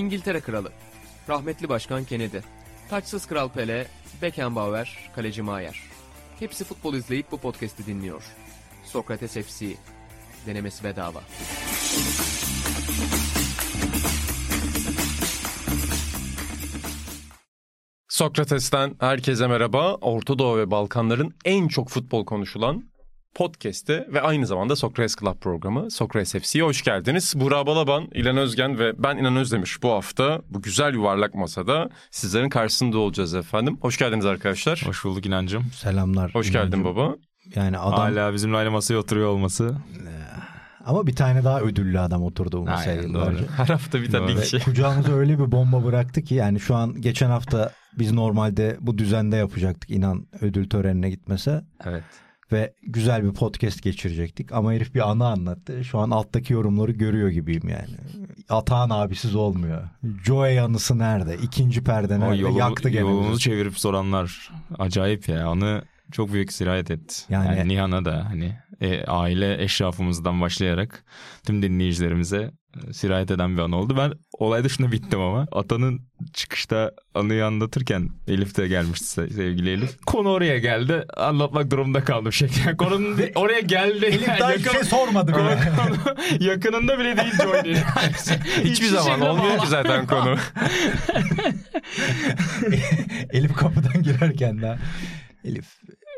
İngiltere Kralı, rahmetli Başkan Kennedy, taçsız Kral Pele, Beckenbauer, Kaleci Maier. Hepsi futbol izleyip bu podcast'i dinliyor. Sokrates FC, denemesi bedava. Sokrates'ten herkese merhaba. Orta Doğu ve Balkanların en çok futbol konuşulan podcast'te ve aynı zamanda Sokrates Club programı Sokrates FC'ye hoş geldiniz. Burak Balaban, İlhan Özgen ve ben İnan Özdemir bu hafta bu güzel yuvarlak masada sizlerin karşısında olacağız efendim. Hoş geldiniz arkadaşlar. Hoş bulduk İnancım. Selamlar. Hoş İnancım. geldin baba. Yani adam Hala bizimle aynı masaya oturuyor olması. ama bir tane daha ödüllü adam oturdu bu masaya yıllarca. Her hafta bir tane Doğru. kişi. Kucağımıza öyle bir bomba bıraktı ki yani şu an geçen hafta biz normalde bu düzende yapacaktık inan ödül törenine gitmese Evet. Ve güzel bir podcast geçirecektik ama herif bir anı anlattı. Şu an alttaki yorumları görüyor gibiyim yani. Atağın abisiz olmuyor. Joey anısı nerede? İkinci perde O nerede? yolu, Yaktı gene. bizi. çevirip soranlar acayip ya. Anı çok büyük sirayet etti. Yani- Yani, Nihan'a da hani e, aile eşrafımızdan başlayarak tüm dinleyicilerimize sirayet eden bir an oldu. Ben olay dışında bittim ama. Atanın çıkışta anıyı anlatırken Elif de gelmişti se- sevgili Elif. Konu oraya geldi. Anlatmak durumunda kaldım şeklinde. Konunun de- oraya geldi. Elif daha hiçbir şey sormadı Konu, yakınında bile değil Johnny. Hiçbir zaman olmuyor ki zaten konu. Elif kapıdan girerken daha Elif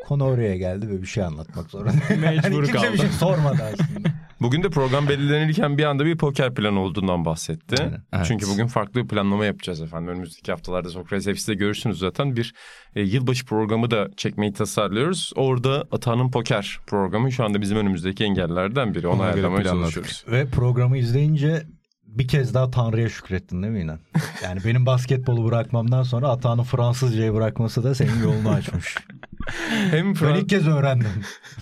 konu oraya geldi ve bir şey anlatmak zorunda. Mecbur Hani kimse kaldı. bir şey sormadı aslında. Bugün de program belirlenirken bir anda bir poker planı olduğundan bahsetti. Aynen. Evet. Çünkü bugün farklı bir planlama yapacağız efendim. Önümüzdeki haftalarda Sokrates FC'de görürsünüz zaten. Bir e, yılbaşı programı da çekmeyi tasarlıyoruz. Orada Atan'ın Poker programı şu anda bizim önümüzdeki engellerden biri. Onu Ona göre ayarlamaya çalışıyoruz. Ve programı izleyince bir kez daha Tanrı'ya şükrettin değil mi İnan? Yani benim basketbolu bırakmamdan sonra Atağan'ın Fransızcayı bırakması da senin yolunu açmış. Hem Ben Fran- ilk kez öğrendim.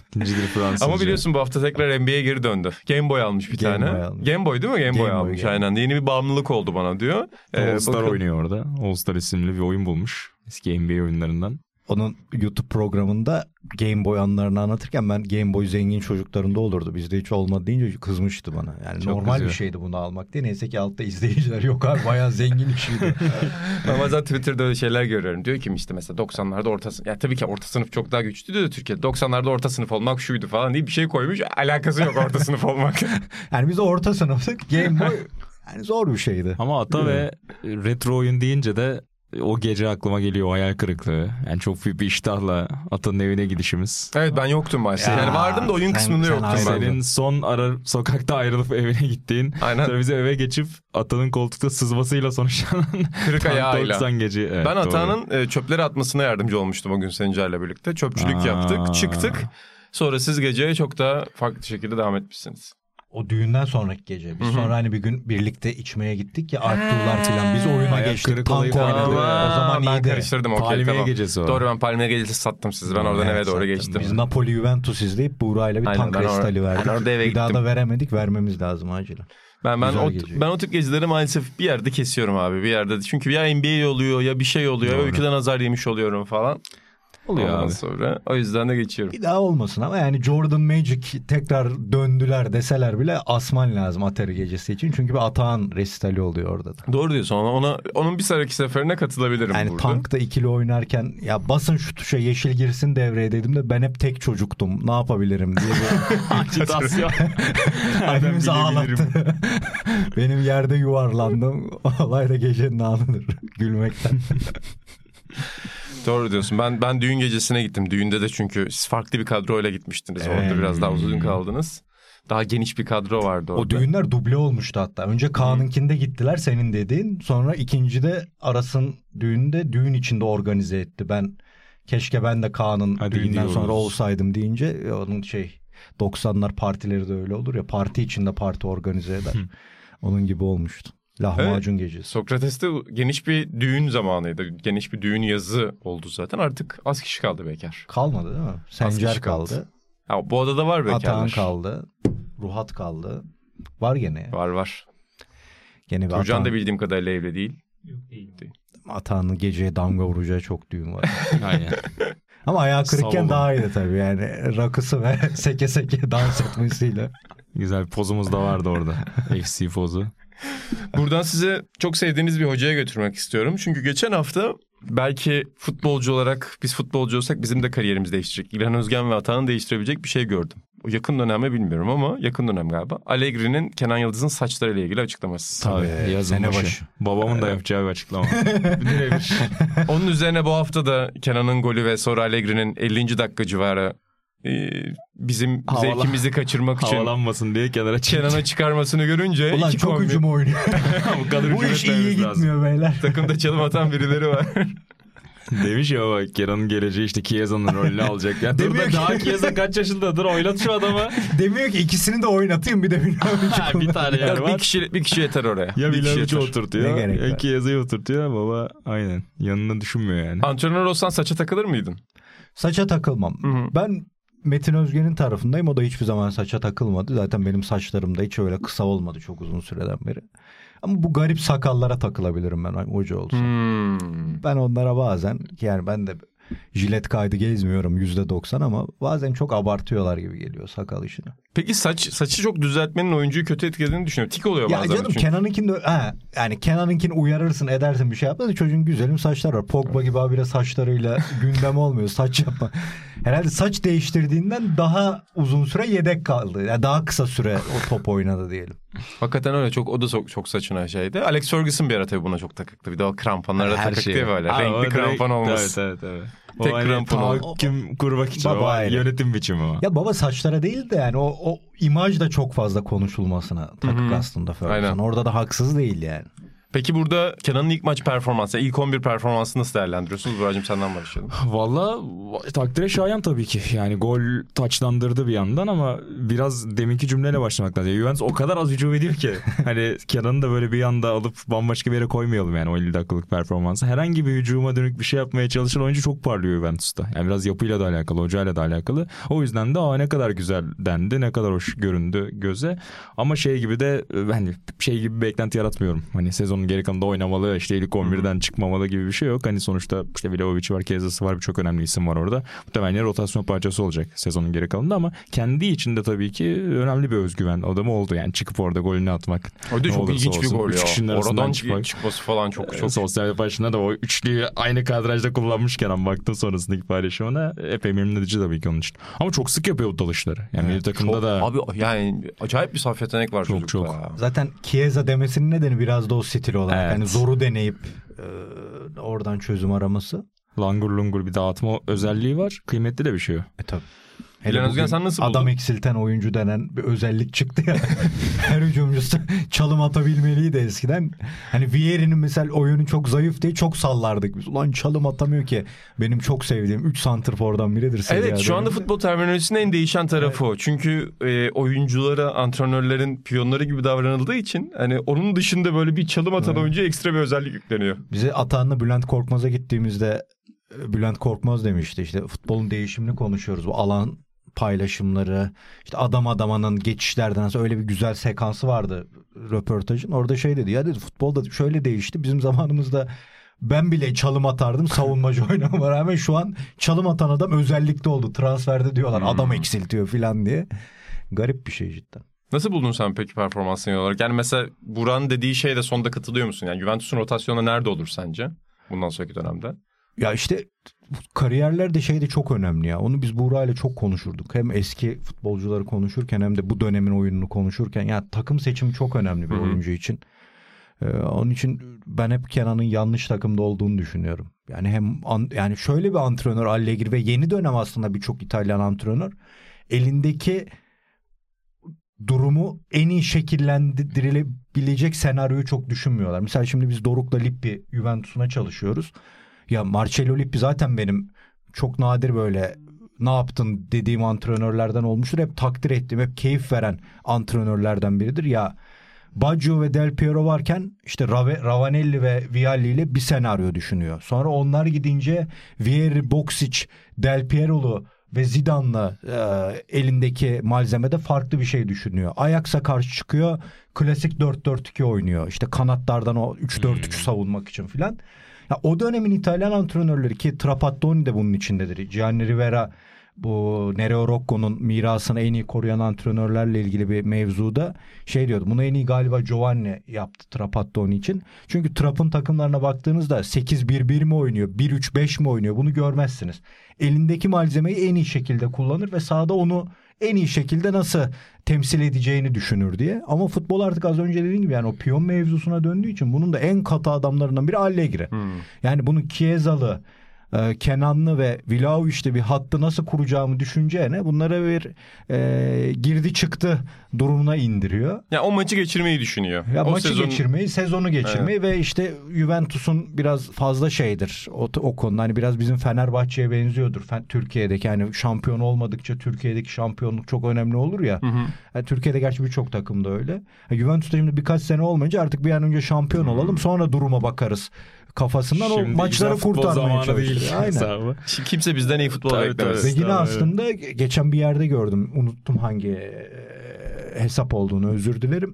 İkincidir Fransızca. Ama biliyorsun bu hafta tekrar NBA'ye geri döndü. Game Boy almış bir Game tane. Boy almış. Game Boy değil mi? Game, Boy Game Boy, almış Game aynen. Yeni bir bağımlılık oldu bana diyor. Ee, All Star bakın- oynuyor orada. All Star isimli bir oyun bulmuş. Eski NBA oyunlarından. Onun YouTube programında Game Boy anılarını anlatırken ben Game Boy zengin çocuklarında olurdu. Bizde hiç olmadı deyince kızmıştı bana. Yani Çok normal kızıyor. bir şeydi bunu almak diye. Neyse ki altta izleyiciler yok abi bayağı zengin işiydi. Ben bazen Twitter'da öyle şeyler görüyorum. Diyor ki işte mesela 90'larda orta sınıf. Ya tabii ki orta sınıf çok daha güçlüydü de Türkiye'de. 90'larda orta sınıf olmak şuydu falan diye bir şey koymuş. Alakası yok orta sınıf olmak. Yani biz orta sınıftık. Game Boy yani zor bir şeydi. Ama Ata ve retro oyun deyince de o gece aklıma geliyor o hayal kırıklığı. Yani çok büyük bir iştahla Ata'nın evine gidişimiz. evet ben yoktum maalesef. Ya, yani vardım da oyun sen- kısmında sen yoktum de. Senin son ara sokakta ayrılıp evine gittiğin. Aynen. Sonra bize eve geçip Ata'nın koltukta sızmasıyla sonuçlanan Kırık ayağıyla. 90 gece. Evet, ben doğru. Atan'ın e, çöpleri atmasına yardımcı olmuştum o gün Sencer'le birlikte. Çöpçülük Aa. yaptık, çıktık. Sonra siz geceye çok daha farklı şekilde devam etmişsiniz. O düğünden sonraki gece. Biz Hı hı. sonra hani bir gün birlikte içmeye gittik ya Artular falan. Biz oyuna Ayak geçtik. Tank oynadık. O zaman ben iyiydi. karıştırdım okey Palmiye tamam. gecesi o. Doğru ben Palmiye gecesi sattım sizi. Ben oradan Evet, eve doğru zaten. geçtim. Biz Napoli Juventus izleyip Buğra'yla bir Aynen, tank restali verdik. ben orada eve bir daha da veremedik. Vermemiz lazım acilen. Ben ben Güzel o, gece. ben o tip gezileri maalesef bir yerde kesiyorum abi bir yerde. Çünkü ya NBA oluyor ya bir şey oluyor. Ya Doğru. ülkeden azar yemiş oluyorum falan. Oluyor Ondan abi. sonra o yüzden de geçiyorum. Bir daha olmasın ama yani Jordan Magic tekrar döndüler deseler bile asman lazım Atari gecesi için. Çünkü bir Atağan resitali oluyor orada da. Doğru diyorsun ona, ona onun bir sonraki seferine katılabilirim Yani burada. tankta ikili oynarken ya basın şu tuşa yeşil girsin devreye dedim de ben hep tek çocuktum. Ne yapabilirim diye Nereden bilebilirim? ağlattı. Benim yerde yuvarlandım. Olay da gecenin anıdır. Gülmekten. Doğru diyorsun. Ben ben düğün gecesine gittim. Düğünde de çünkü siz farklı bir kadroyla gitmiştiniz. Evet. Orada biraz daha uzun kaldınız. Daha geniş bir kadro vardı orada. O düğünler duble olmuştu hatta. Önce Kaan'ınkinde gittiler senin dediğin. Sonra ikincide Aras'ın düğünde düğün içinde organize etti. Ben keşke ben de Kaan'ın Hadi düğünden gidiyoruz. sonra olsaydım deyince e, onun şey 90'lar partileri de öyle olur ya. Parti içinde parti organize eder. onun gibi olmuştu. Lahmacun gecesi. Sokrates'te geniş bir düğün zamanıydı. Geniş bir düğün yazı oldu zaten. Artık az kişi kaldı bekar. Kalmadı değil mi? Sencer kişi kaldı. kaldı. Ha, bu odada var bekarlar. Atahan kaldı. Ruhat kaldı. Var gene ya. Var var. Gene bir Turcan da Atahan, bildiğim kadarıyla evli değil. Atahan'ın geceye damga vuracağı çok düğün var. Aynen. Ama ayağı kırıkken daha iyiydi tabii yani. Rakısı ve seke seke dans etmesiyle. Güzel bir pozumuz da vardı orada. FC pozu. Buradan size çok sevdiğiniz bir hocaya götürmek istiyorum. Çünkü geçen hafta belki futbolcu olarak biz futbolcu olsak bizim de kariyerimiz değişecek. İlhan Özgen ve Atahan'ı değiştirebilecek bir şey gördüm. O yakın dönemde bilmiyorum ama yakın dönem galiba. Allegri'nin Kenan Yıldız'ın saçlarıyla ilgili açıklaması. Tabii, Tabii, yazın sene başı. başı. Babamın da yapacağı bir açıklama. Birebir. Onun üzerine bu hafta da Kenan'ın golü ve sonra Allegri'nin 50. dakika civarı bizim Havalan- zevkimizi kaçırmak için Havalanmasın diye kenara. Kenan'a çıkarmasını görünce Ulan çok kombi- hücum oynuyor. Bu kadar Bu iş iyi etmememiz lazım. gitmiyor beyler. takımda çalım atan birileri var. Demiş ya bak Kenan'ın geleceği işte Chiesa'nın rolünü alacak. Ya dur Demiyor da ki- daha Chiesa kaç yaşındadır oynat şu adamı. Demiyor ki ikisini de oynatayım bir de bilmem bir tane bir var. kişi bir kişi yeter oraya. Ya bir yeter. oturtuyor. Ne Ya? Chiesa'yı oturtuyor baba aynen. Yanına düşünmüyor yani. Antrenör olsan saça takılır mıydın? Saça takılmam. Hı hı. Ben Metin Özgen'in tarafındayım. O da hiçbir zaman saça takılmadı. Zaten benim saçlarım da hiç öyle kısa olmadı çok uzun süreden beri. Ama bu garip sakallara takılabilirim ben hoca olsam. Hmm. Ben onlara bazen yani ben de jilet kaydı gezmiyorum yüzde doksan ama bazen çok abartıyorlar gibi geliyor sakal işini. Peki saç saçı çok düzeltmenin oyuncuyu kötü etkilediğini düşünüyorum. Tik oluyor Ya bazen. canım çünkü. Kenan'ınkini ha, yani Kenan'ınkini uyarırsın edersin bir şey yapmaz. Çocuğun güzelim saçlar var. Pogba gibi habire saçlarıyla gündem olmuyor. Saç yapma. Herhalde saç değiştirdiğinden daha uzun süre yedek kaldı. Yani daha kısa süre o top oynadı diyelim. Hakikaten öyle çok o da çok, çok saçına şeydi. Alex Ferguson bir ara tabii buna çok takıktı. Bir de o kramponlara Her takıktı şeye. ya böyle. Abi o Renkli direkt- krampon olmaz. Evet evet evet. O Tek hani krampon ol- tahakküm kurmak için Baba o yönetim biçimi o. Ya baba saçlara değil de yani o, o imaj da çok fazla konuşulmasına takık Hı hı. aslında Ferguson. Aynen. Orada da haksız değil yani. Peki burada Kenan'ın ilk maç performansı, ilk 11 performansını nasıl değerlendiriyorsunuz? Buracığım senden başlayalım. Valla takdire şayan tabii ki. Yani gol taçlandırdı bir yandan ama biraz deminki cümleyle başlamak lazım. Juventus o kadar az hücum ediyor ki. hani Kenan'ı da böyle bir anda alıp bambaşka bir yere koymayalım yani o 50 dakikalık performansı. Herhangi bir hücuma dönük bir şey yapmaya çalışan oyuncu çok parlıyor Juventus'ta. Yani biraz yapıyla da alakalı, hocayla da alakalı. O yüzden de aa ne kadar güzel dendi, ne kadar hoş göründü göze. Ama şey gibi de e, hani şey gibi beklenti yaratmıyorum. Hani sezonun geri kalanında oynamalı, işte ilk 11'den çıkmamalı gibi bir şey yok. Hani sonuçta işte Vlahovic var, Kezası var, birçok önemli isim var orada. Muhtemelen rotasyon parçası olacak sezonun geri kalanında ama kendi içinde tabii ki önemli bir özgüven adamı oldu. Yani çıkıp orada golünü atmak. O da çok ilginç bir gol ya. Oradan çıkmak. çıkması falan çok Çok sosyal paylaşımında da o üçlüyü aynı kadrajda kullanmışken ama baktım sonrasındaki paylaşımına epey memnun edici tabii ki onun için. Ama çok sık yapıyor bu dalışları. Yani milli takımda Çok- da Abi yani acayip bir saf yetenek var Çok, çocukta. çok. ya. Zaten Chiesa demesinin nedeni biraz da o stil olarak. Evet. Yani zoru deneyip e, oradan çözüm araması. langur lungur bir dağıtma özelliği var. Kıymetli de bir şey o. E tabii. İlhan Özgen sen nasıl Adam buldun? eksilten oyuncu denen bir özellik çıktı ya. Her hücumcusu çalım atabilmeliydi eskiden. Hani Vieri'nin mesela oyunu çok zayıf diye çok sallardık biz. Ulan çalım atamıyor ki. Benim çok sevdiğim 3 santrfordan biridir. Evet şu anda futbol terminolojisinin en değişen tarafı o. Çünkü e, oyunculara antrenörlerin piyonları gibi davranıldığı için hani onun dışında böyle bir çalım atan oyuncuya ekstra bir özellik yükleniyor. Bize Atahan'la Bülent Korkmaz'a gittiğimizde e, Bülent Korkmaz demişti işte futbolun değişimini konuşuyoruz. Bu alan paylaşımları işte adam adamanın geçişlerden nasıl öyle bir güzel sekansı vardı röportajın. Orada şey dedi ya dedi futbolda şöyle değişti. Bizim zamanımızda ben bile çalım atardım savunmacı oynamama rağmen şu an çalım atan adam özellikle oldu. Transferde diyorlar adam eksiltiyor falan diye. Garip bir şey cidden. Nasıl buldun sen peki performansını olarak? Yani mesela Buran dediği şeye de sonda katılıyor musun? Yani Juventus'un rotasyonu nerede olur sence? Bundan sonraki dönemde. Ya işte kariyerler şey de çok önemli ya. Onu biz Buğra ile çok konuşurduk. Hem eski futbolcuları konuşurken hem de bu dönemin oyununu konuşurken. Ya takım seçimi çok önemli bir oyuncu için. Ee, onun için ben hep Kenan'ın yanlış takımda olduğunu düşünüyorum. Yani hem an- yani şöyle bir antrenör Allegri ve yeni dönem aslında birçok İtalyan antrenör elindeki durumu en iyi şekillendirilebilecek senaryoyu çok düşünmüyorlar. Mesela şimdi biz Doruk'la Lippi Juventus'una çalışıyoruz. Ya Marcelo Lippi zaten benim çok nadir böyle ne yaptın dediğim antrenörlerden olmuştur. Hep takdir ettiğim, hep keyif veren antrenörlerden biridir. Ya Baggio ve Del Piero varken işte Rave, Ravanelli ve Vialli ile bir senaryo düşünüyor. Sonra onlar gidince Vieri, Boksic, Del Piero'lu ve Zidane'la e, elindeki malzemede farklı bir şey düşünüyor. Ajax'a karşı çıkıyor. Klasik 4-4-2 oynuyor. İşte kanatlardan o 3-4-3 savunmak için filan. Ya o dönemin İtalyan antrenörleri ki Trapattoni de bunun içindedir. Gianni Rivera bu Nereo Rocco'nun mirasını en iyi koruyan antrenörlerle ilgili bir mevzuda şey diyordu. Bunu en iyi galiba Giovanni yaptı Trapattoni için. Çünkü Trap'ın takımlarına baktığınızda 8-1-1 mi oynuyor, 1-3-5 mi oynuyor bunu görmezsiniz. Elindeki malzemeyi en iyi şekilde kullanır ve sahada onu en iyi şekilde nasıl temsil edeceğini düşünür diye. Ama futbol artık az önce dediğim gibi yani o piyon mevzusuna döndüğü için bunun da en katı adamlarından biri Allegri. Yani bunu Chiesalı, e, Kenanlı ve Vlahovic'te bir hattı nasıl kuracağımı düşüneceğine bunlara bir e, girdi çıktı durumuna indiriyor. Ya o maçı geçirmeyi düşünüyor. Ya o maçı sezon- geçirmeyi, sezonu geçirmeyi ve işte Juventus'un biraz fazla şeydir o, o konuda. Hani biraz bizim Fenerbahçe'ye benziyordur. Türkiye'deki hani şampiyon olmadıkça Türkiye'deki şampiyonluk çok önemli olur ya. Hı hı. Yani Türkiye'de gerçi birçok takımda öyle. Ha, Juventus'ta şimdi birkaç sene olmayınca artık bir an önce şampiyon olalım sonra duruma bakarız kafasından o Şimdi maçları güzel futbol kurtarmaya değil. çalışıyor. Aynen. kimse bizden iyi futbol Tabii, beklemez. Ve yine aslında geçen bir yerde gördüm. Unuttum hangi e, hesap olduğunu özür dilerim.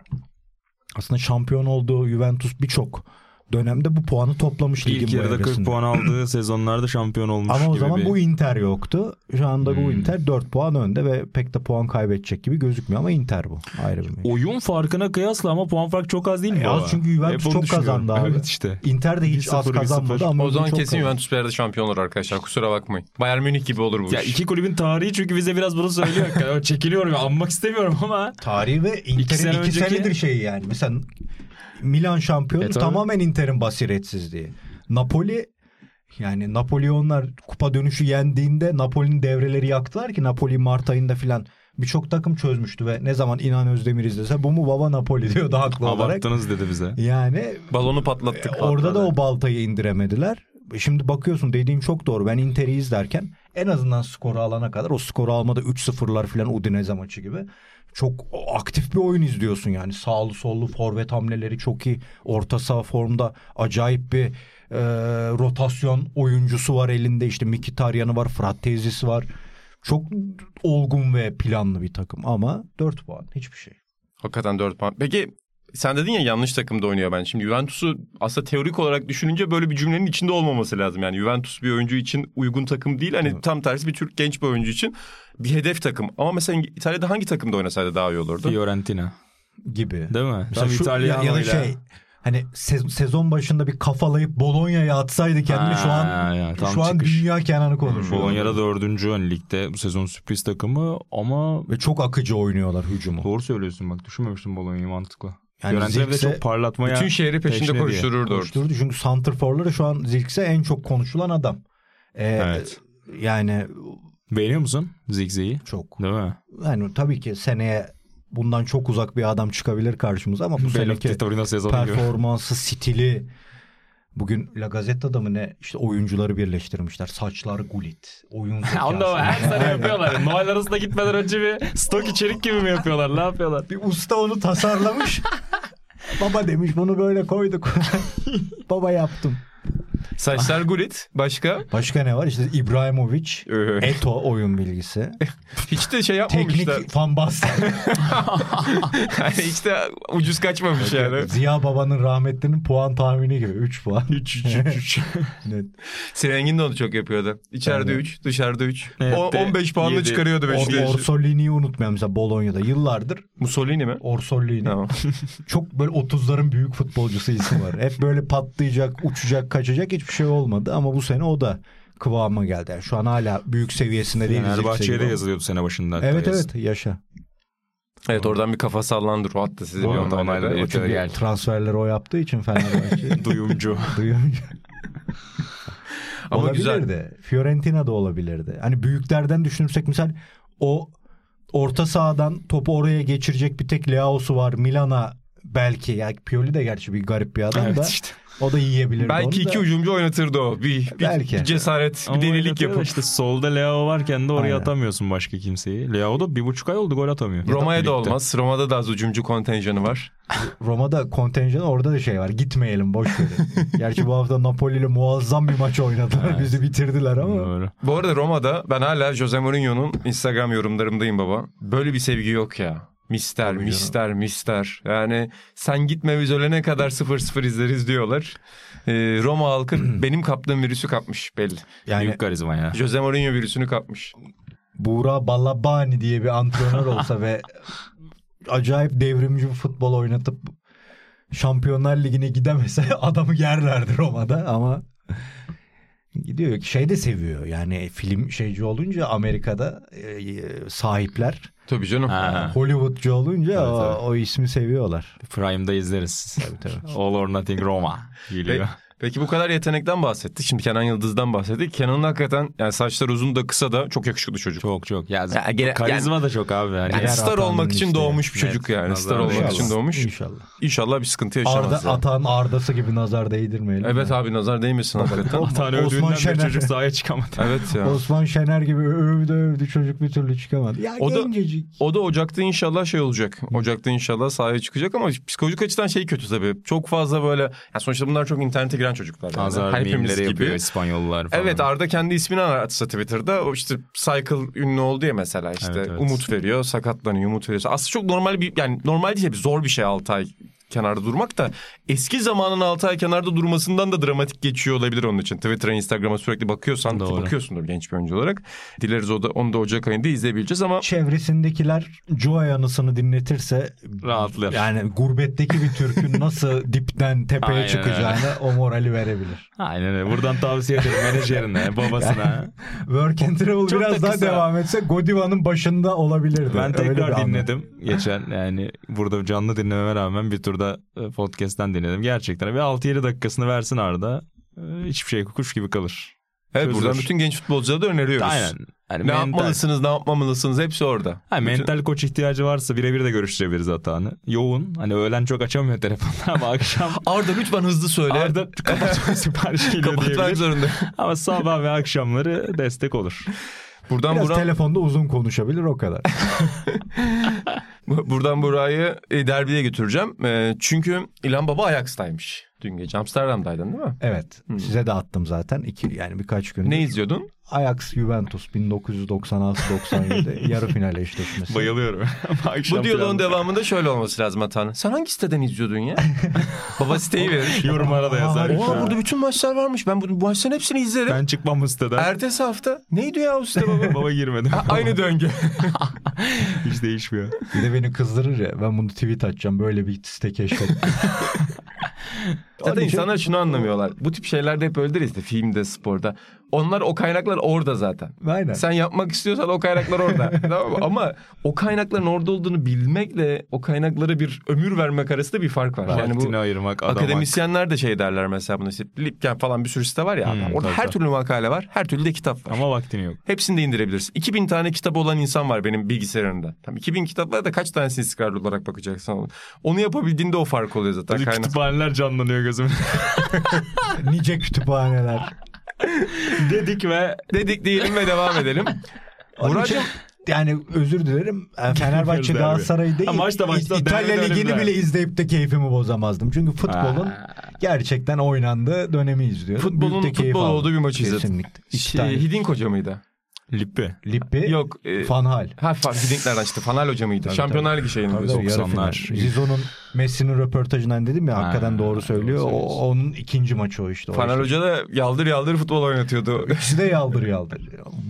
Aslında şampiyon olduğu Juventus birçok dönemde bu puanı toplamış ligin İlk bu yarıda 40 evresinde. puan aldığı sezonlarda şampiyon olmuş Ama o gibi zaman bir... bu Inter yoktu. Şu anda bu Hmm. Inter 4 puan önde ve pek de puan kaybedecek gibi gözükmüyor ama Inter bu. Ayrı bir mevzu. Oyun farkına kıyasla ama puan farkı çok az değil mi? E, az baba? çünkü Juventus Hep onu çok düşünüyorum. kazandı abi. Evet işte. Inter de hiç 1-0, az kazanmadı 1-0. ama O zaman çok kesin kazandı. Juventus bir yerde şampiyon olur arkadaşlar. Kusura bakmayın. Bayern Münih gibi olur bu Ya iş. iki kulübün tarihi çünkü bize biraz bunu söylüyor. Yani Çekiliyorum ya anmak istemiyorum ama. Tarihi ve Inter'in iki, sene önceki- senedir şeyi yani. Mesela Milan şampiyonu E, tabii. tamamen Inter'in basiretsizliği. Napoli yani Napoli onlar kupa dönüşü yendiğinde Napoli'nin devreleri yaktılar ki Napoli Mart ayında filan birçok takım çözmüştü ve ne zaman İnan Özdemir izlese bu mu baba Napoli diyordu haklı olarak. Abarttınız dedi bize. Yani Balonu patlattık. e, orada da patladı. o baltayı indiremediler. Şimdi bakıyorsun dediğin çok doğru. Ben Inter'i izlerken en azından skoru alana kadar o skoru almada 3-0'lar falan Udinese maçı gibi çok aktif bir oyun izliyorsun yani. Sağlı sollu forvet hamleleri çok iyi. Orta saha formda acayip bir e, rotasyon oyuncusu var elinde. İşte Mkhitaryan'ı var, Frattesi'si var. Çok olgun ve planlı bir takım ama 4 puan hiçbir şey. Hakikaten 4 puan. Peki sen dedin ya yanlış takımda oynuyor ben. Şimdi Juventus'u aslında teorik olarak düşününce böyle bir cümlenin içinde olmaması lazım. Yani Juventus bir oyuncu için uygun takım değil. Hani Evet. tam tersi bir Türk genç bir oyuncu için bir hedef takım. Ama mesela İtalya'da hangi takımda oynasaydı daha iyi olurdu? Fiorentina. Gibi. Değil mi? Mesela Tam şu- ya, ya da İtalyanıyla. şey hani se- sezon başında bir kafalayıp Bolonya'ya atsaydı kendini şu an Ha, ya, tam şu an çıkış. dünya Kenan'ı konuşuyor. Bolonya'da dördüncü ön ligde bu sezon sürpriz takımı ama Ve çok akıcı oynuyorlar hücumu. doğru söylüyorsun bak düşünmemiştim Bolonya'yı mantıklı. Yani Fiorentina de çok parlatmaya Bütün şehri peşinde koştururdu koşturdu. Çünkü Santrfor'ları şu an Zilkse en çok konuşulan adam. Ee, Evet. Yani Beğeniyor musun Zigzag'i? çok. Değil mi? Yani tabii ki seneye bundan çok uzak bir adam çıkabilir karşımıza ama bu seneki performansı, stili Bugün La Gazetta'da mı ne işte oyuncuları birleştirmişler. Saçlar gulit. Oyun zekası. Onda her sene yapıyorlar. Noel arasında gitmeden önce bir stok içerik gibi mi yapıyorlar? Ne yapıyorlar? Bir usta onu tasarlamış. Baba demiş bunu böyle koyduk. Baba yaptım. Saçlar gulit. Başka? Başka ne var? İşte İbrahimovic. Eto oyun bilgisi. Hiç de şey yapmamışlar. Teknik fan. Yani hiç de ucuz kaçmamış yani. Ziya Baba'nın rahmetlinin puan tahmini gibi. 3 puan. 3 3 3 Net. Sinan de onu çok yapıyordu. İçeride Evet. 3, dışarıda 3. Evet, 15 puanla çıkarıyordu Or- Beşiktaş'ı. Orsolini'yi unutmayalım mesela Bolonya'da. Yıllardır Mussolini mi? Orsolini. Tamam. Çok böyle 30'ların büyük futbolcusu isim var. Hep böyle patlayacak, uçacak, kaçacak hiçbir şey olmadı. Ama bu sene o da kıvama geldi. Yani şu an hala büyük seviyesinde değil. Fenerbahçe'ye de yazılıyordu sene başında. Evet yazın. evet yaşa. Evet oradan bir kafa sallandı. O hatta sizi bir Doğru, onayladı. onayladı. Evet, Evet, Çünkü gel. transferleri o yaptığı için Fenerbahçe. Duyumcu. Duyunca. Ama olabilirdi. güzel. Fiorentina da olabilirdi. Hani büyüklerden düşünürsek misal o orta sahadan topu oraya geçirecek bir tek Leao'su var. Milana belki. Yani Pioli de gerçi bir garip bir adam da. evet işte. O da yiyebilirdi Belki iki da. hücumcu oynatırdı o. Bir, bir, Belki. bir cesaret, bir Ama delilik oynatıyor da yapıp. işte solda Leo varken de oraya Aynen. atamıyorsun başka kimseyi. Leo da bir buçuk ay oldu gol atamıyor. Roma'ya da olmaz. Roma'da da az hücumcu kontenjanı var. Roma'da kontenjan orada da şey var. Gitmeyelim boş verin. Gerçi bu hafta Napoli ile muazzam bir maç oynadılar. Evet. Bizi bitirdiler ama. Doğru. Bu arada Roma'da ben hala Jose Mourinho'nun Instagram yorumlarımdayım baba. Böyle bir sevgi yok ya. Mister, Tabii mister, mister. Yani sen gitme biz ölene kadar 0-0 izleriz diyorlar. Ee, Roma halkı benim kaptığım virüsü kapmış belli. Yani Büyük karizma ya. Jose Mourinho virüsünü kapmış. Buğra Balabani diye bir antrenör olsa ve acayip devrimci bir futbol oynatıp Şampiyonlar Ligi'ne gidemese adamı yerlerdi Roma'da ama gidiyor. Şey de seviyor yani film şeyci olunca Amerika'da e, sahipler Tabii canım. Ha. Hollywoodcu olunca Tabii, o, o ismi seviyorlar. Prime'da izleriz. Tabii tabii. All or Nothing Roma geliyor. Peki bu kadar yetenekten bahsettik. Şimdi Kenan Yıldız'dan bahsettik. Kenan'ın hakikaten yani saçlar uzun da kısa da çok yakışıklı çocuk. Çok çok. Ya, Ya gene- karizma da çok abi. Yani. Yani star olmak için işte. doğmuş bir çocuk yani. nazar Star olmak İnşallah. için doğmuş. İnşallah. İnşallah bir sıkıntı yaşamaz. Arda, yani. Atağın Arda'sı gibi nazar değdirmeyelim. Evet abi nazar değmesin hakikaten. Öldüğünden beri Şener. çocuk sahaya çıkamadı. evet ya. Osman Şener gibi övdü övdü çocuk bir türlü çıkamadı. Ya O da- gencecik. O da Ocak'ta inşallah şey olacak. Ocak'ta inşallah sahaya çıkacak ama psikolojik açıdan şey kötü tabii. Çok fazla böyle yani sonuçta bunlar çok internete giren çocuklar. Yani. Azar Hepimiz mimleri gibi. yapıyor İspanyollar falan. Evet Arda kendi ismini anlatsa Twitter'da o işte cycle ünlü oldu ya mesela işte Evet, evet. umut veriyor sakatlanıyor umut veriyor. Aslında çok normal bir yani normal değil tabii zor bir şey 6 ay kenarda durmak da eski zamanın 6 ay kenarda durmasından da dramatik geçiyor olabilir onun için. Twitter'a Instagram'a sürekli bakıyorsan ki Doğru. bakıyorsundur genç bir oyuncu olarak. Dileriz o da, onu da Ocak ayında izleyebileceğiz ama Çevresindekiler Joy anısını dinletirse Rahatlar. yani gurbetteki bir Türk'ün nasıl dipten tepeye Aynen çıkacağını o morali verebilir. Aynen öyle. Buradan tavsiye ederim menajerine, babasına. Work and Travel Çok biraz da daha kısa. devam etse Godiva'nın başında olabilirdi. Ben Öyle tekrar dinledim geçen yani burada canlı dinlememe rağmen bir turda e, podcast'ten dinledim. Gerçekten bir 6-7 dakikasını versin Arda e, hiçbir şey kuş gibi kalır. evet Çözülür. buradan bütün genç futbolculara da öneriyoruz. Aynen. Yani Ne mental- yapmalısınız ne yapmamalısınız hepsi orada. Ha, Bütün- mental koç ihtiyacı varsa birebir de görüştürebiliriz hatanı. Yoğun. Hani öğlen çok açamıyor telefonla ama akşam Arda lütfen hızlı söyle. Arda kapatma sipariş geliyor Kapatmak diyebilir. zorunda. Ama sabah ve akşamları destek olur. Buradan Biraz Burak, telefonda uzun konuşabilir o kadar. buradan Burak'ı e, derbiye götüreceğim. E, çünkü İlhan Baba Ajax'taymış. Dün gece Amsterdam'daydın değil mi? Evet. Size de attım zaten. iki yani birkaç gün. Ne izliyordun? Ajax Juventus 1996-97 yarı final eşleşmesi. Bayılıyorum. Bu diyaloğun devamında şöyle olması lazım Atan. Sen hangi siteden izliyordun ya? Baba siteyi verir. Yorumlara da yazar. Oha burada bütün maçlar varmış. Ben bu, bu maçların hepsini izlerim. Ben çıkmam bu siteden. Ertesi hafta. Neydi ya o site baba? Baba girmedim. Ha, Aynı döngü. Hiç değişmiyor. Bir de beni kızdırır ya. Ben bunu tweet atacağım. Böyle bir site keşfettim. Zaten insanlar şunu anlamıyorlar. Bu tip şeylerde hep öyledir işte filmde, sporda. Onlar o kaynaklar orada zaten. Aynen. Sen yapmak istiyorsan o kaynaklar orada. tamam mı? Ama o kaynakların orada olduğunu bilmekle o kaynaklara bir ömür vermek arasında bir fark var. Yani Vaktini bu ayırmak, adamak. akademisyenler de şey derler mesela buna işte Lipken falan bir sürü site var ya. Hmm, orada tabii, her türlü makale var. Her türlü de kitap var. Ama vaktini yok. Hepsini de indirebilirsin. 2000 tane kitap olan insan var benim bilgisayarımda. Tam 2000 kitap var da kaç tanesini istikrarlı olarak bakacaksın. Onu, onu yapabildiğinde o fark oluyor zaten. Kaynak. kütüphaneler canlanıyor gözümün. nice kütüphaneler. Dedik ve Dedik diyelim ve devam edelim. Buracığım yani özür dilerim. Fenerbahçe. Galatasaray değil. Maçta maçta İtalya Ligi'ni bile izleyip de keyfimi bozamazdım. Çünkü futbolun Ha. gerçekten oynandığı dönemi izliyorum. Futbolun futbol aldım. olduğu bir maç izledim. Kesinlikle. Şey, tane. Hidin koca mıydı? Lippi. Lippi, Yok. E, Van Hal. ha, fa- Hiddinklerden çıktı. Fanal hoca mıydı? Tabii, Şampiyonlar Ligi şeyini Tabii, diyorsun. tabii, yarı 90'lar. final. Zizo'nun Messi'nin röportajından dedim ya Ha, hakikaten doğru söylüyor. doğru O, onun ikinci maçı o işte. O işte. Hoca da yaldır yaldır futbol oynatıyordu. İkisi de yaldır yaldır.